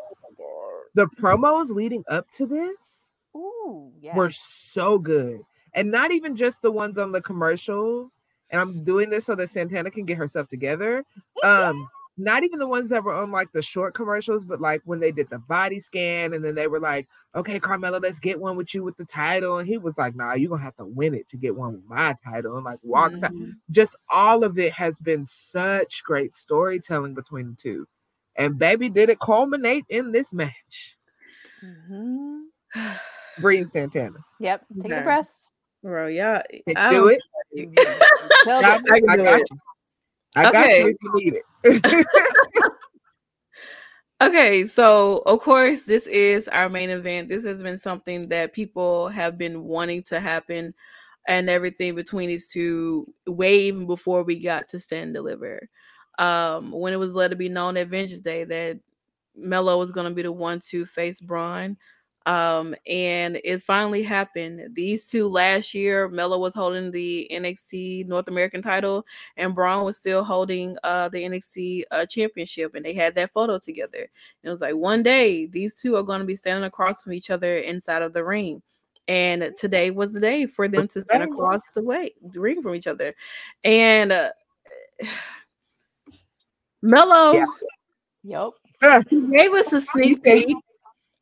The promos leading up to this Ooh, yeah. were so good, and not even just the ones on the commercials. And I'm doing this so that Santana can get herself together. Um, not even the ones that were on like the short commercials, but like when they did the body scan, and then they were like, "Okay, Carmelo, let's get one with you with the title," and he was like, "Nah, you're gonna have to win it to get one with my title," and like walks out. Mhm. Just all of it has been such great storytelling between the two, and baby, did it culminate in this match? Mhm. Breathe, Santana. Yep. Take Okay. a breath. bro, yeah, Can I do it. I. I I got it. you. I got Okay. you if you need it. Okay, so of course, this is our main event. This has been something that people have been wanting to happen and everything between these two way even before we got to stand deliver. Um, when it was let it be known at Vengeance Day that Melo was going to be the one to face Bron. Um, and it finally happened. These two last year, Melo was holding the NXT North American title, and Bron was still holding uh the NXT uh, championship, and they had that photo together. And it was like one day these two are going to be standing across from each other inside of the ring. And today was the day for them to stand Today. across the way, the ring from each other. And uh, Melo Yeah. Yep. he gave us a sneak said- peek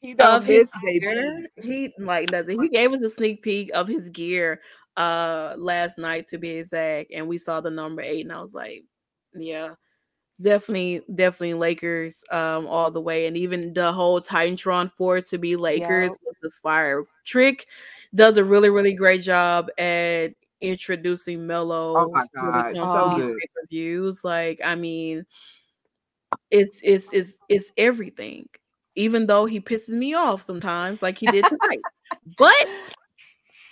he of his gear. He like nothing. He gave us a sneak peek of his gear uh last night to be exact, and we saw the number eight, and I was like, yeah, definitely, definitely Lakers um all the way, and even the whole Titantron for it to be Lakers Yep. was fire. Trick does a really, really great job at introducing Melo. Oh my God, so good. pay-per-views. Like, I mean, it's it's it's it's everything. Even though he pisses me off sometimes, like he did tonight, but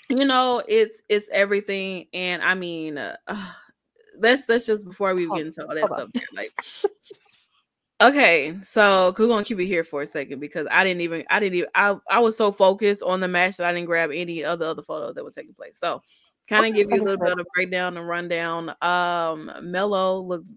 you know, it's it's everything. And I mean, uh, uh, let's let's just before we Hold- get into all that stuff, there, like. Okay, so we're gonna keep it here for a second because I didn't even I didn't even I, I was so focused on the match that I didn't grab any other other photos that were taking place. So kind of Okay, give you a little bit of breakdown and rundown. Um Melo looked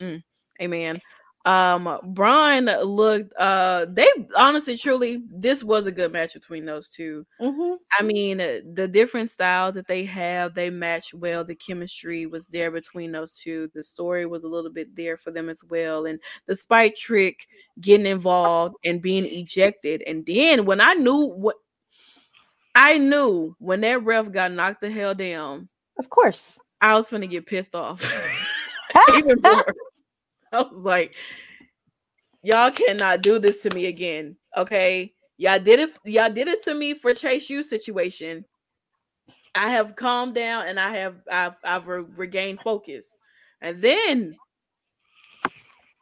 mm, amen. Um Brian looked uh they honestly truly this was a good match between those two. hmm I mean, the different styles that they have, they match well. The chemistry was there between those two. The story was a little bit there for them as well. And the despite Trick getting involved and being ejected, and then when I knew what I knew when that ref got knocked the hell down, Of course. I was gonna get pissed off even more. I was like, y'all cannot do this to me again. Okay. Y'all did it, y'all did it to me for Chase U situation. I have calmed down and I have I've I've re- regained focus. And then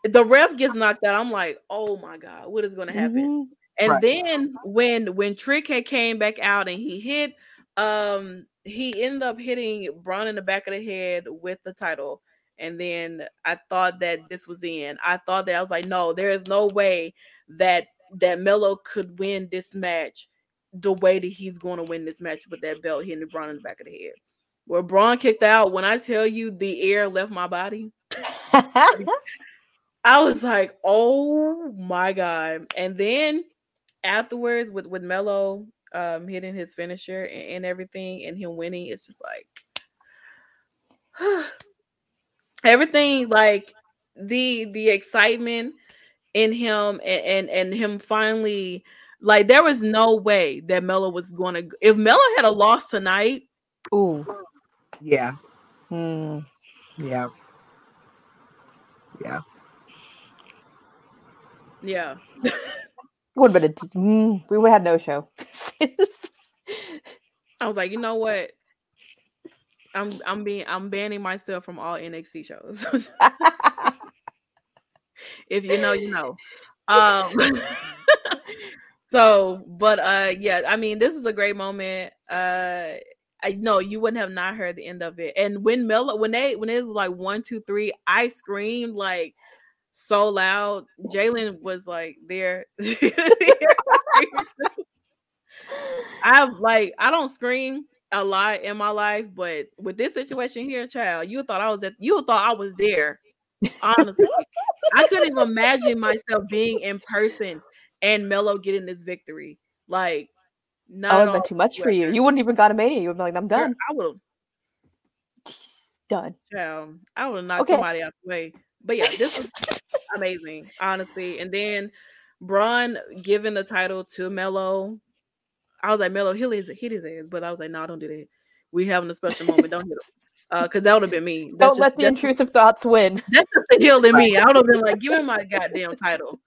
the ref gets knocked out. I'm like, oh my god, what is gonna happen? Mhm. And Right. then when when Trick had came back out and he hit, um, he ended up hitting Bron in the back of the head with the title. And then I thought that this was end. I thought that I was like, no, there is no way that that Melo could win this match the way that he's going to win this match with that belt hitting Bron in the back of the head. Where Bron kicked out, when I tell you the air left my body, I was like, oh my God. And then afterwards with with Melo um hitting his finisher and, and everything and him winning, it's just like everything like the the excitement in him and, and and him finally like there was no way that Melo was going to if Melo had a loss tonight Ooh. Yeah, Hmm. yeah, yeah. yeah Would have been a, mm, we would have had no show. I was like you know what I'm I'm being I'm banning myself from all NXT shows. If you know you know. Um so but uh yeah i mean this is a great moment. Uh i know you wouldn't have not heard the end of it. And when Melo when they when it was like one two three i screamed like so loud. Jalen was like there. I've like i don't scream a lot in my life but with this situation here child you thought i was at you thought i was there honestly I couldn't even imagine myself being in person and Melo getting this victory. Like, not That would have been too much for you. You wouldn't even got a mania. You would be like, I'm Girl, done. I would have, Done. child, I would have knocked Okay. somebody out the way. But yeah, this was amazing, honestly. And then Bron giving the title to Melo. I was like, Melo, hit his hit his ass, but I was like, no, don't do that. We having a special moment. Don't hit him. Uh, cause that would have been me. That's Don't just- let the intrusive thoughts win. That's just the hill in me. I would have been like, give me my goddamn title.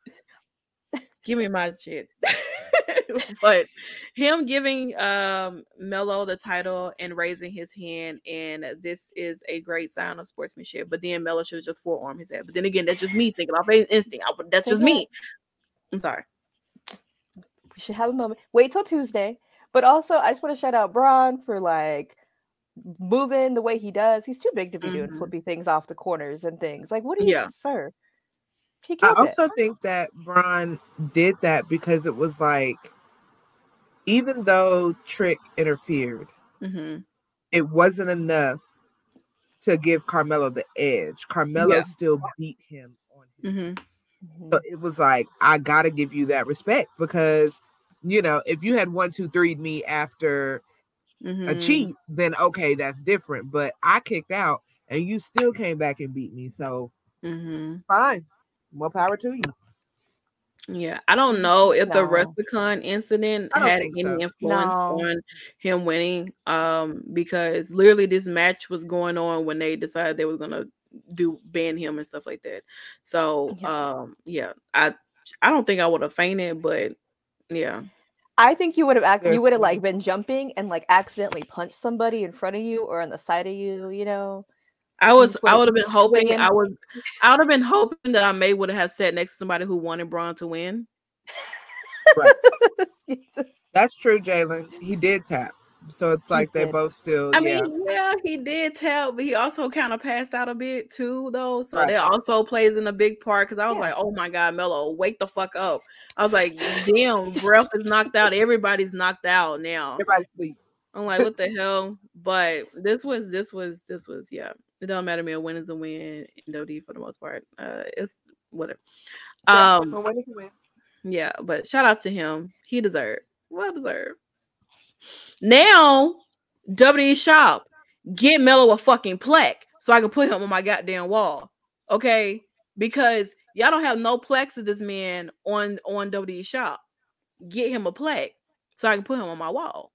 Give me my shit. but him giving um Melo the title and raising his hand, and this is a great sign of sportsmanship. But then Melo should have just forearmed his head. But then again, that's just me thinking off instinct. I, that's just me. I'm sorry. We should have a moment. Wait till Tuesday. But also, I just want to shout out Bron for like moving the way he does. He's too big to be doing Mhm. flippy things off the corners and things. Like, what do you, Yeah. sir? He I killed it. also think that Bron did that because it was like, even though Trick interfered, hmm it wasn't enough to give Carmelo the edge. Carmelo Yeah. still beat him on him. hmm Mhm. So it was like, I gotta give you that respect because you know, if you had one, two, three me after hmm a cheat, then okay, that's different. But I kicked out and you still came back and beat me. So hmm fine. More power to you. Yeah, I don't know if the No. WrestleCon incident had any so. influence No. on him winning. Um, because literally this match was going on when they decided they were gonna do ban him and stuff like that. So Yeah. um, yeah, I I don't think I would have fainted, but yeah, I think you would have act- you would have like been jumping and like accidentally punched somebody in front of you or on the side of you, you know. I was I would've would have been hoping. I was I would have been hoping that I may would have sat next to somebody who wanted Bron to win. Right. That's true, Jalen. He did tap. So it's like they both still I yeah. mean, yeah, he did tell, but he also kind of passed out a bit too, though. So Right. that also plays in a big part because I was Yeah. like, oh my God, Melo, wake the fuck up. I was like, damn, breath is knocked out. Everybody's knocked out now. Everybody sleep. I'm like, what the hell? But this was, this was, this was, yeah. It don't matter to me. A win is a win in WD for the most part. Uh, it's whatever. Yeah, Um, he win. yeah, but shout out to him. He deserved. Well deserved. Now, WWE shop, get Melo a fucking plaque so I can put him on my goddamn wall. Okay? Because y'all don't have no plaques of this man on on WWE shop. Get him a plaque so I can put him on my wall.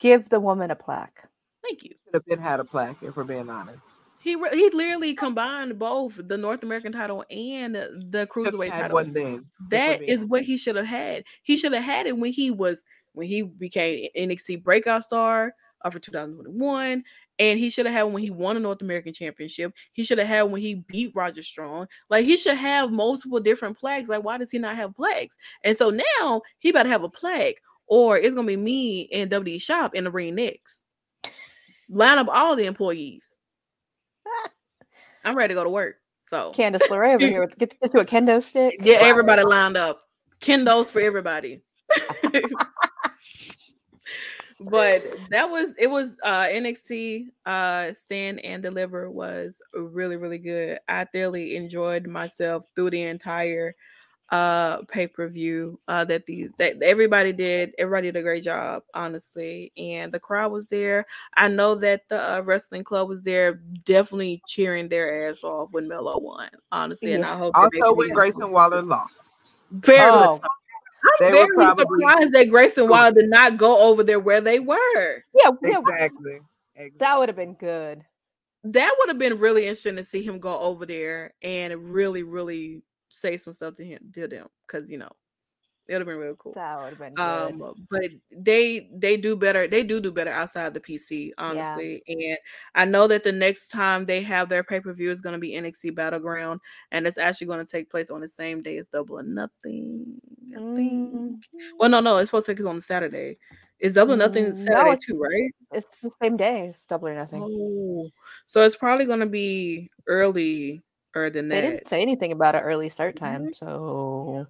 Give the woman a plaque. Thank you. Should have been had a plaque, if we're being honest. He re- he literally combined both the North American title and the cruiserweight title. one then. if we're That being is what he should have had. He should have had it when he was when he became NXT breakout star uh, for 2021, and he should have had when he won a North American Championship. He should have had when he beat Roderick Strong. Like he should have multiple different plaques. Like why does he not have plaques? And so now he better have a plaque, or it's gonna be me and WWE shop in the ring next. Line up all the employees. I'm ready to go to work. So Candice LeRae over here. with- Get, get to a kendo stick. Get everybody lined up. Kendos for everybody. but that was it was uh NXT uh stand and deliver was really really good. I thoroughly enjoyed myself through the entire uh pay-per-view uh that the that everybody did everybody did a great job honestly and the crowd was there i know that the uh, wrestling club was there definitely cheering their ass off when Melo won honestly and i hope that they Also, when continue- Grayson Waller lost, very much Oh. so. They i'm were very probably- surprised that grayson oh. Waller did not go over there where they were Yeah, yeah, exactly. exactly. that would have been good. that would have been really interesting to see him go over there and really really say some stuff to him to them because you know it would have been real cool. That would have been good. um but they they do better they do do better outside the pc honestly and i know that the next time they have their pay-per-view is going to be nxt battleground and it's actually going to take place on the same day as double or nothing i think. Mm, well no no it's supposed to take place on saturday. Is double or nothing Mm, no, saturday it's- too right? it's the same day. It's double or nothing. oh so it's probably going to be early or than they that didn't say anything about an early start time, so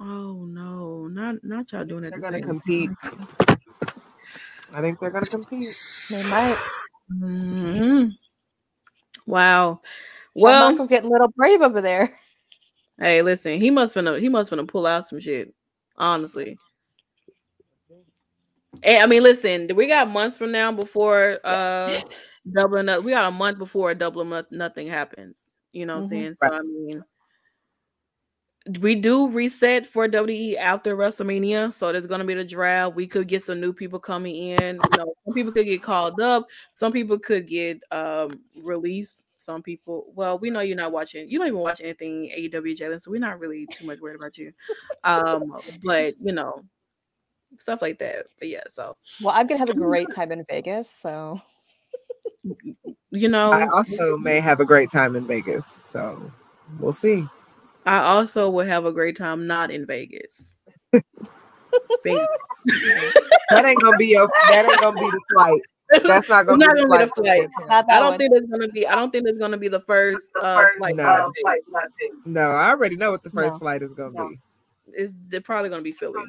oh no not not y'all doing it They're the gonna same compete. I think they're gonna compete. they might. Mhm. Wow. Shawn Well, Michaels getting a little brave over there. hey, listen, he must finna he must finna pull out some shit. Honestly. Hey, I mean, listen, we got months from now before uh double or nothing. We got a month before a double or nothing happens. You know what I'm Mhm. saying? So I mean we do reset for WWE after WrestleMania, so there's gonna be the draft. We could get some new people coming in. You know, some people could get called up, some people could get um released. Some people, well, we know you're not watching, you don't even watch anything AEW Jalen, so we're not really too much worried about you. Um, but you know, stuff like that. But yeah, so Well, I'm gonna have a great time in Vegas, so you know, I also may have a great time in Vegas, so we'll see. I also will have a great time not in Vegas. Vegas. That ain't gonna be your. That ain't gonna be the flight. That's not gonna, Not be, gonna be the flight. flight. I don't one. think there's gonna be. I don't think there's gonna be the first uh, flight. No. out of No, I already know what the first No. flight is gonna No. be. It's they're probably gonna be Philly,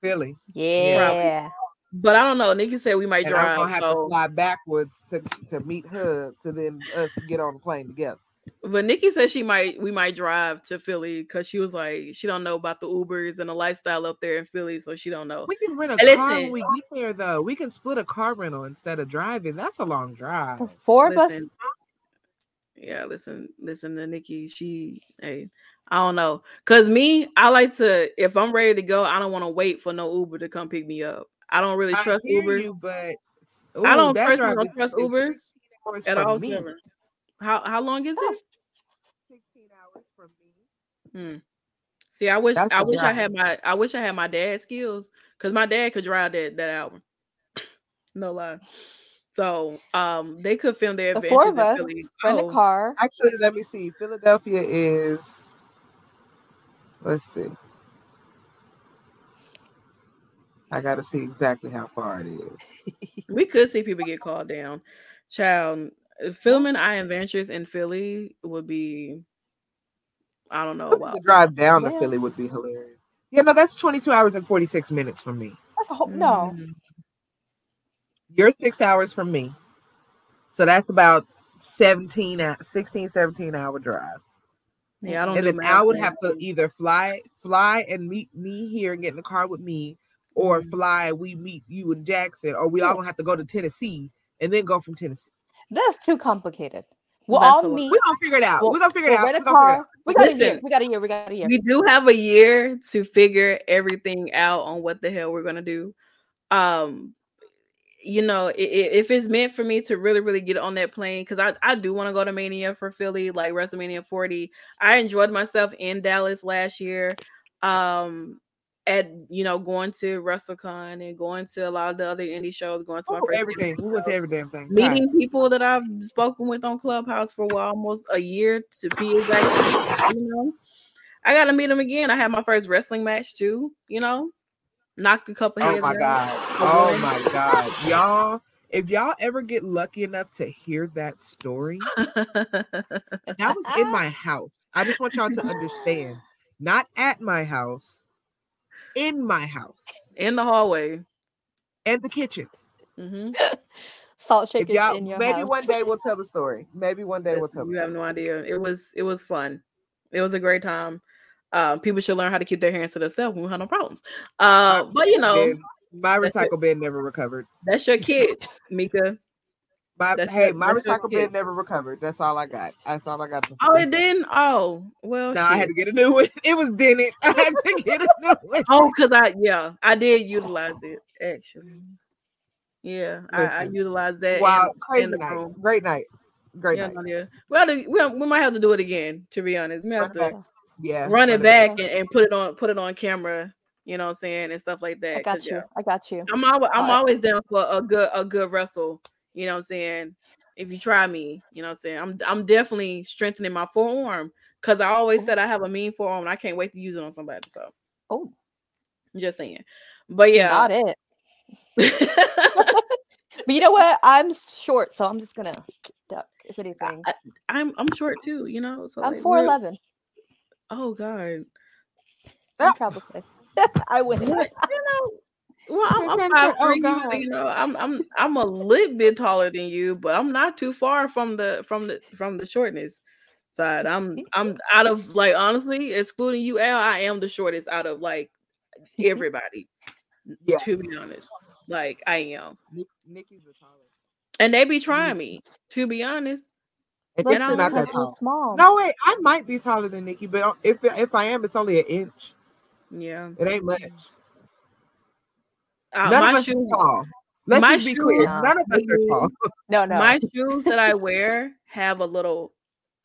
Philly, Yeah. but I don't know. Nikki said we might and I'm gonna have to So, fly backwards to to meet her to then us get on the plane together. But Nikki said she might. We might drive to Philly because she was like she don't know about the Ubers and the lifestyle up there in Philly, so she don't know. We can rent a Hey, car listen. when we get there, though. We can split a car rental instead of driving. That's a long drive. The four of us. Yeah, listen, listen to Nikki. She, hey, I don't know, cause me, I like to. If I'm ready to go, I don't want to wait for no Uber to come pick me up. I don't really I trust hear Uber. you, but I don't that personally don't trust is Ubers at all. me. ever. How how long is it? 16 hours from me. Hmm. See, I wish That's I a wish I had my I wish I had my dad's skills because my dad could drive that that album. no lie. So um they could film their The adventures four of in us Philly. Rent Oh, a car. Actually, let me see. Philadelphia is. Let's see. I got to see exactly how far it is. we could see people get called down. Child, filming I Adventures in Philly would be I don't know. Wow. The drive down to Philly would be hilarious. Yeah, no, that's 22 hours and 46 minutes from me. That's a whole no. Mm. You're six hours from me. So that's about 17, 16, 17 hour drive. Yeah, I don't And do then I would have to either fly, fly and meet me here and get in the car with me, or Mhm. fly, we meet you in Jackson, or we all gonna have to go to Tennessee and then go from Tennessee. That's too complicated. We'll That's all lot. meet. We're gonna figure it out. We'll- We're gonna figure it We'll out. rent a We're gonna figure it car. We got a year. We got a year. We got a year. We do have a year to figure everything out on what the hell we're gonna do. Um, you know, i- i- if it's meant for me to really, really get on that plane, because I, I do want to go to Mania for Philly, like WrestleMania 40. I enjoyed myself in Dallas last year. Um, at you know, going to WrestleCon and going to a lot of the other indie shows, going to my Oh, everything. We went to every damn thing. meeting people that I've spoken with on Clubhouse for well, almost a year to be exact. You know, I got to meet them again. I had my first wrestling match too. You know, knocked a couple Oh my out. god. Oh my god. Y'all, if y'all ever get lucky enough to hear that story, that was in my house. I just want y'all to understand. Not at my house, in my house. in the hallway. And the kitchen. hmm Salt If shakers y'all in your maybe house. one day we'll tell the story. Maybe one day we'll tell the You have story. no idea. It was it was fun. It was a great time. Uh, people should learn how to keep their hands to themselves when we have no problems. Uh, but you know, bin- my recycle bin never recovered. that's your kid, Mika. My That's hey, my recycle bin never recovered. That's all I got. That's all I got. To Oh, it didn't. Oh, well. No, I had to get a new one. It was dented. I had to get a new one. Oh, cause I yeah, I did utilize it actually. Yeah, I, I utilized that. Wow, in- crazy in the night. room. Great night. Great Yeah, night. yeah. We, to, we, have- we might have to do it again. To be honest, we have Run it to Yeah. run it back. back and, and put it on put it on camera. You know what I'm saying and stuff like that. I got you. yeah, I got you. I'm always I'm always down for a good a good wrestle. You know what I'm saying? If you try me, you know what I'm saying? I'm I'm definitely strengthening my forearm because I always oh. said I have a mean forearm and I can't wait to use it on somebody. So Oh, just saying. But yeah. got it. But you know what? I'm short, so I'm just gonna duck. If anything, I- I'm I'm short too, you know. So I'm like, four we're- eleven. Oh God. Probably. I win. You know, well, I'm, I'm That's five not- oh, three. God. you know, I'm I'm I'm a little bit taller than you, but I'm not too far from the from the from the shortness side. I'm I'm out of like honestly, excluding you, Al. I am the shortest out of like everybody. Yeah. To be honest, like I am, Nikki's the tallest. and they be mm-hmm. trying me. To be honest, And I'm not that tall. small. No, wait. I might be taller than Nikki, but uh, if if I am, it's only an inch. yeah. It ain't much. Uh, None my of us shoes, is tall. Let's my just be clear. shoes- None of us are tall. no, no. my shoes that I wear have a little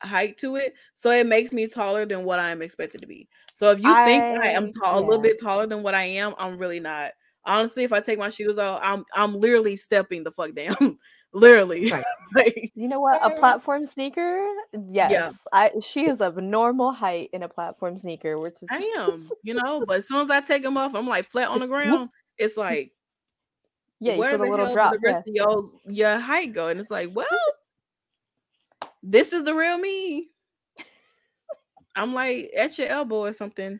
height to it, so it makes me taller than what I am expected to be. So if you think I am I- tall, a little bit taller than what I am, I'm really not. Honestly, if I take my shoes off, I'm I'm literally stepping the fuck down. literally. Right. like, You know what? A platform sneaker? Yes. I she is of normal height in a platform sneaker, which is I am, you know, but as soon as I take them off, I'm like flat on the ground. It's like yeah, you where feel the the little drop. the rest Yeah. of your your height go? And it's like, well, this is the real me. I'm like at your elbow or something,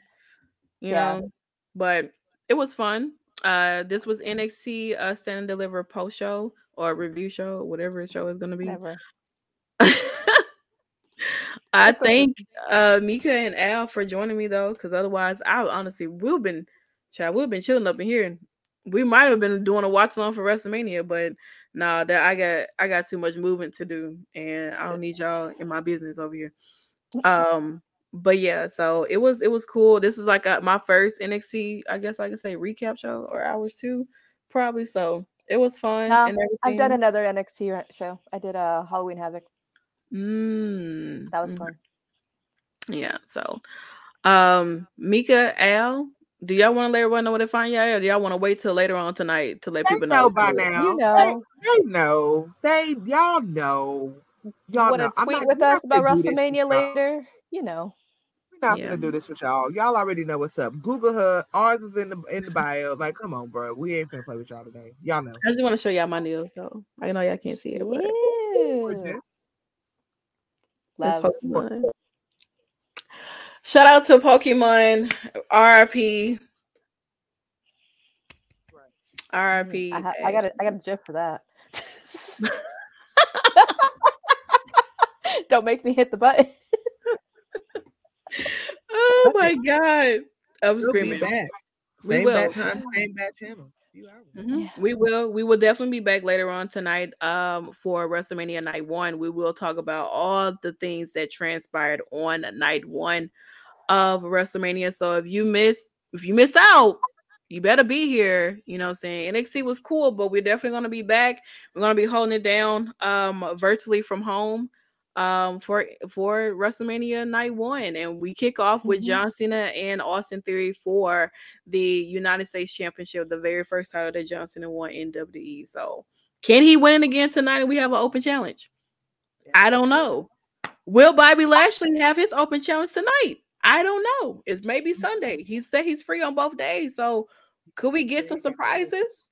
you Yeah. know. But it was fun. Uh, this was NXT uh, Stand and Deliver post show or review show, whatever show is gonna be. I thank uh Mika and Al for joining me though, because otherwise I honestly we've been child, we've been chilling up in here. We might have been doing a watch along for WrestleMania, but nah, that I got I got too much movement to do, and I don't need y'all in my business over here. Um, but yeah, so it was it was cool. This is like a, my first NXT, I guess I can say recap show or hours two, probably. So it was fun and I've done another NXT show. I did a Halloween Havoc. Mm, That was mm. fun. Yeah. So, um, Mika, Al, do y'all want to let everyone know where to find y'all, or do y'all want to wait till later on tonight to let They people know know? by Yeah. now. You know. They, know. They y'all know. Y'all Want to tweet not- with us about gonna do this with WrestleMania later? You know. We're not Yeah. gonna do this with y'all. Y'all already know what's up. Google her. Ours is in the in the bio. Like, come on, bro. We ain't gonna play with y'all today. Y'all know. I just want to show y'all my nails, though. I know y'all can't see it, but Gorgeous. Ew. that's Love. Pokemon. Shout out to Pokemon RIP. RIP. I, ha- I got a, I got a gif for that. Don't make me hit the button. Oh my god. I'm We'll be screaming. back. We Same will. bad time, same bad channel. Few hours. Mhm. We will. We will definitely be back later on tonight um, for WrestleMania Night One. We will talk about all the things that transpired on Night One of WrestleMania. So if you miss, if you miss out, you better be here. You know, what I'm saying NXT was cool, but we're definitely going to be back. We're going to be holding it down um, virtually from home um for for WrestleMania night one and we kick off with Mhm. John Cena and Austin Theory for the United States Championship, the very first title that John Cena won in WWE. So can he win it again tonight? And we have an open challenge. I don't know. Will Bobby Lashley have his open challenge tonight? I don't know. It's maybe Sunday. He said he's free on both days. So could we get some surprises?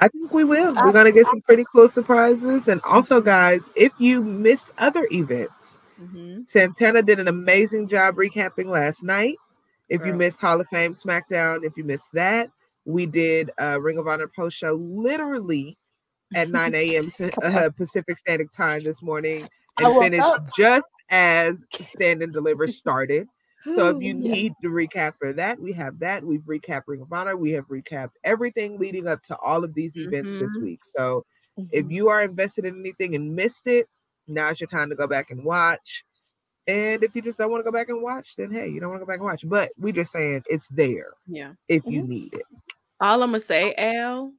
I think we will. We're gonna get some pretty cool surprises. And also, guys, if you missed other events, Mm-hmm. Santana did an amazing job recapping last night. If you missed Hall of Fame SmackDown, if you missed that, we did a Ring of Honor post show literally at 9 a.m. C- uh, Pacific Standard Time this morning and finished up. just as Stand and Deliver started. So if you Yeah. need to recap for that, we have that. We've recapped Ring of Honor. We have recapped everything leading up to all of these events this Mhm. week. So if Mhm. you are invested in anything and missed it, now's your time to go back and watch. And if you just don't want to go back and watch, then hey, you don't want to go back and watch. But we just saying it's there Yeah. if you Mhm. need it. All I'm gonna say, Al,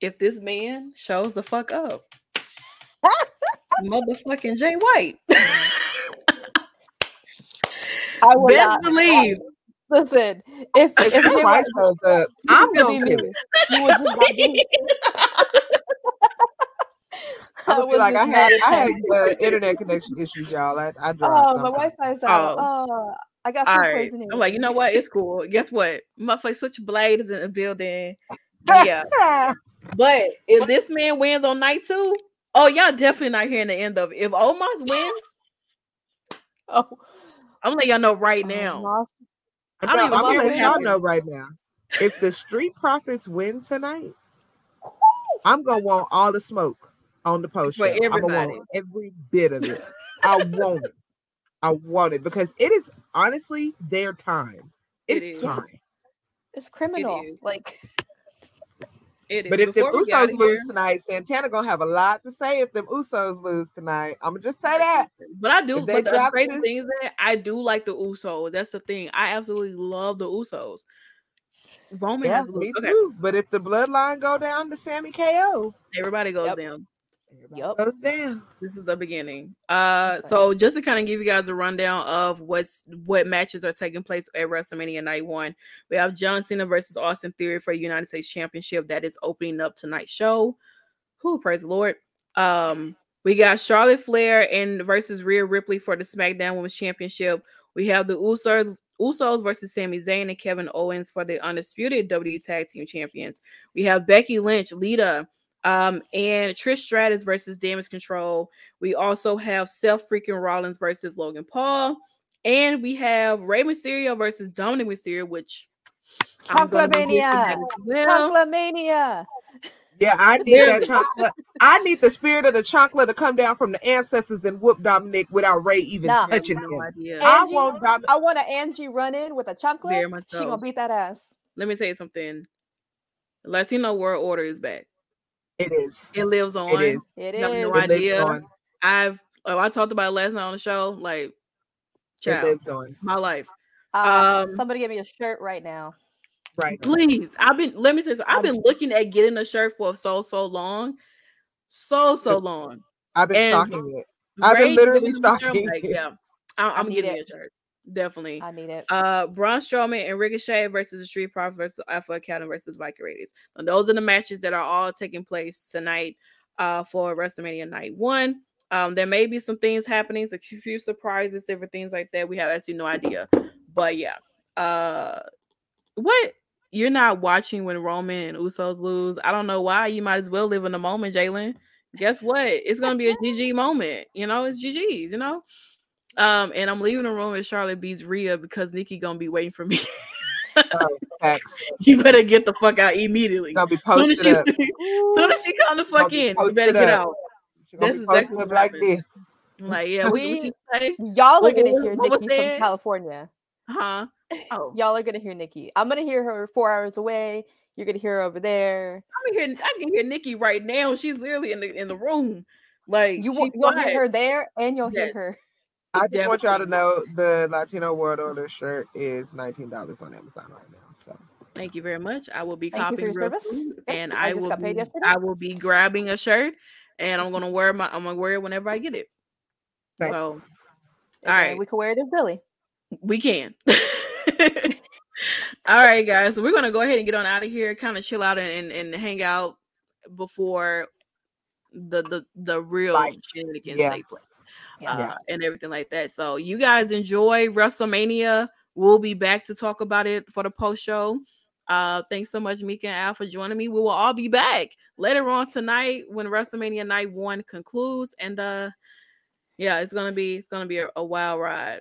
if this man shows the fuck up, motherfucking Jay White. I would Best not- believe. Listen, if if If Jay White White shows up, I'm gonna be gonna me. kill it. you would just not be. I'm gonna be like, I just had, I had uh, internet connection issues, y'all. I, I dropped. Oh, my sorry. Wi-Fi's out. Oh. Oh, I got All food right. poisoning. I'm like, you know what? It's cool. Guess what? Motherfucker, Switch Blade is in the building. Yeah. But if this man wins on night two, oh, y'all definitely not hearing the end of it. If Omos wins, oh, I'm letting y'all know right now. I don't No, even I'm know gonna let y'all know right now. If the Street Profits win tonight, I'm gonna want all the smoke on the post For show. I'm gonna everybody. want every bit of it. I want it. I want it because it is honestly their time. It It's is. time. It's criminal. is. Like, It is. But if the Before we get outta Usos lose here- tonight, Santana gonna have a lot to say if them Usos lose tonight. I'm gonna just say that. But I do. If But the crazy this- thing is that I do like the Usos. That's the thing. I absolutely love the Usos. Roman has me okay. too. But if the bloodline go down to Sami KO, Everybody goes Yep. down. Goes down. This is the beginning. Uh, That's so just to kind of give you guys a rundown of what's what matches are taking place at WrestleMania Night One, we have John Cena versus Austin Theory for the United States Championship that is opening up tonight's show. Who praise the Lord. Um, we got Charlotte Flair and versus Rhea Ripley for the SmackDown Women's Championship. We have the Usos Usos versus Sami Zayn and Kevin Owens for the undisputed WWE Tag Team Champions. We have Becky Lynch, Lita, um, and Trish Stratus versus Damage Control. We also have Seth freaking Rollins versus Logan Paul, and we have Rey Mysterio versus Dominik Mysterio, which I'm gonna be here for that well. Chocolate mania. Yeah, I need that chocolate. I need the spirit of the chocolate to come down from the ancestors and whoop Dominik without Rey even Nah. touching No him. idea. I want Dominik. I want an Angie run in with a chocolate. Very She so. gonna beat that ass. Let me tell you something. Latino World Order is back. It is. It lives on. It is. It You have no It idea. I've oh, I talked about it last night on the show. Like, It lives on. my life. Uh, Um, somebody give me a shirt right now. Right. Please, I've been. Let me say, you, something. I've been looking at getting a shirt for so so long, so so long. I've been And- stalking it. I've been literally giving me a shirt, I'm stalking like, it. yeah, I, I'm need getting it. a shirt. Definitely. I need it. Uh, Braun Strowman and Ricochet versus the Street Profits versus Alpha Academy versus the Viking Raiders. And those are the matches that are all taking place tonight uh, for WrestleMania Night One. Um, there may be some things happening, a few surprises, different things like that. We have actually no idea, but yeah. Uh, what you're not watching when Roman and Usos lose? I don't know why. You might as well live in the moment, Jalen. Guess what? It's gonna be a GG moment. You know, it's GG's. You know. Um, and I'm leaving the room if Charlotte beats Rhea because Nikki gonna be waiting for me. Oh, facts. you better get the fuck out immediately. Gonna be Soon as she, soon as she come the fuck in, you better get out. She gonna That's exactly what like happened. this. I'm like, yeah, what, what We- you say? Y'all are gonna hear what Nikki from? California. Huh? Oh, Y'all are gonna hear Nikki. I'm gonna hear her four hours away. You're gonna hear her over there. I'm hearing. I can hear Nikki right now. She's literally in the in the room. Like You will, you'll hear her there, and you'll Yes. hear her. I just want y'all to know the Latino World Order shirt is nineteen dollars on Amazon right now. So Thank you very much. I will be Thank copying your real service. soon, and I I, will be. I will be grabbing a shirt, and I'm gonna wear my I'm gonna wear it whenever I get it. Thank- So, all And right, we can wear it as Billy. we can. all right, guys. So we're gonna go ahead and get on out of here, kind of chill out and, and, and hang out before the the the real Lights. shenanigans Yeah. take place Yeah. uh, and everything like that. So you guys enjoy WrestleMania. We'll be back to talk about it for the post show. Uh, thanks so much, Mika and Al, for joining me. We will all be back later on tonight when WrestleMania Night One concludes, and uh, yeah, it's gonna be it's gonna be a, a wild ride.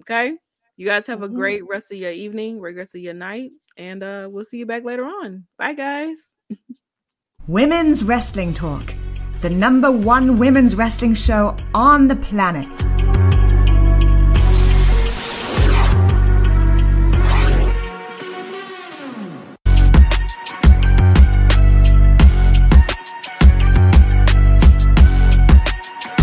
Okay, you guys have a Mhm. great rest of your evening, great rest of your night, and uh, we'll see you back later on. Bye, guys. Women's Wrestling Talk, the number one women's wrestling show on the planet.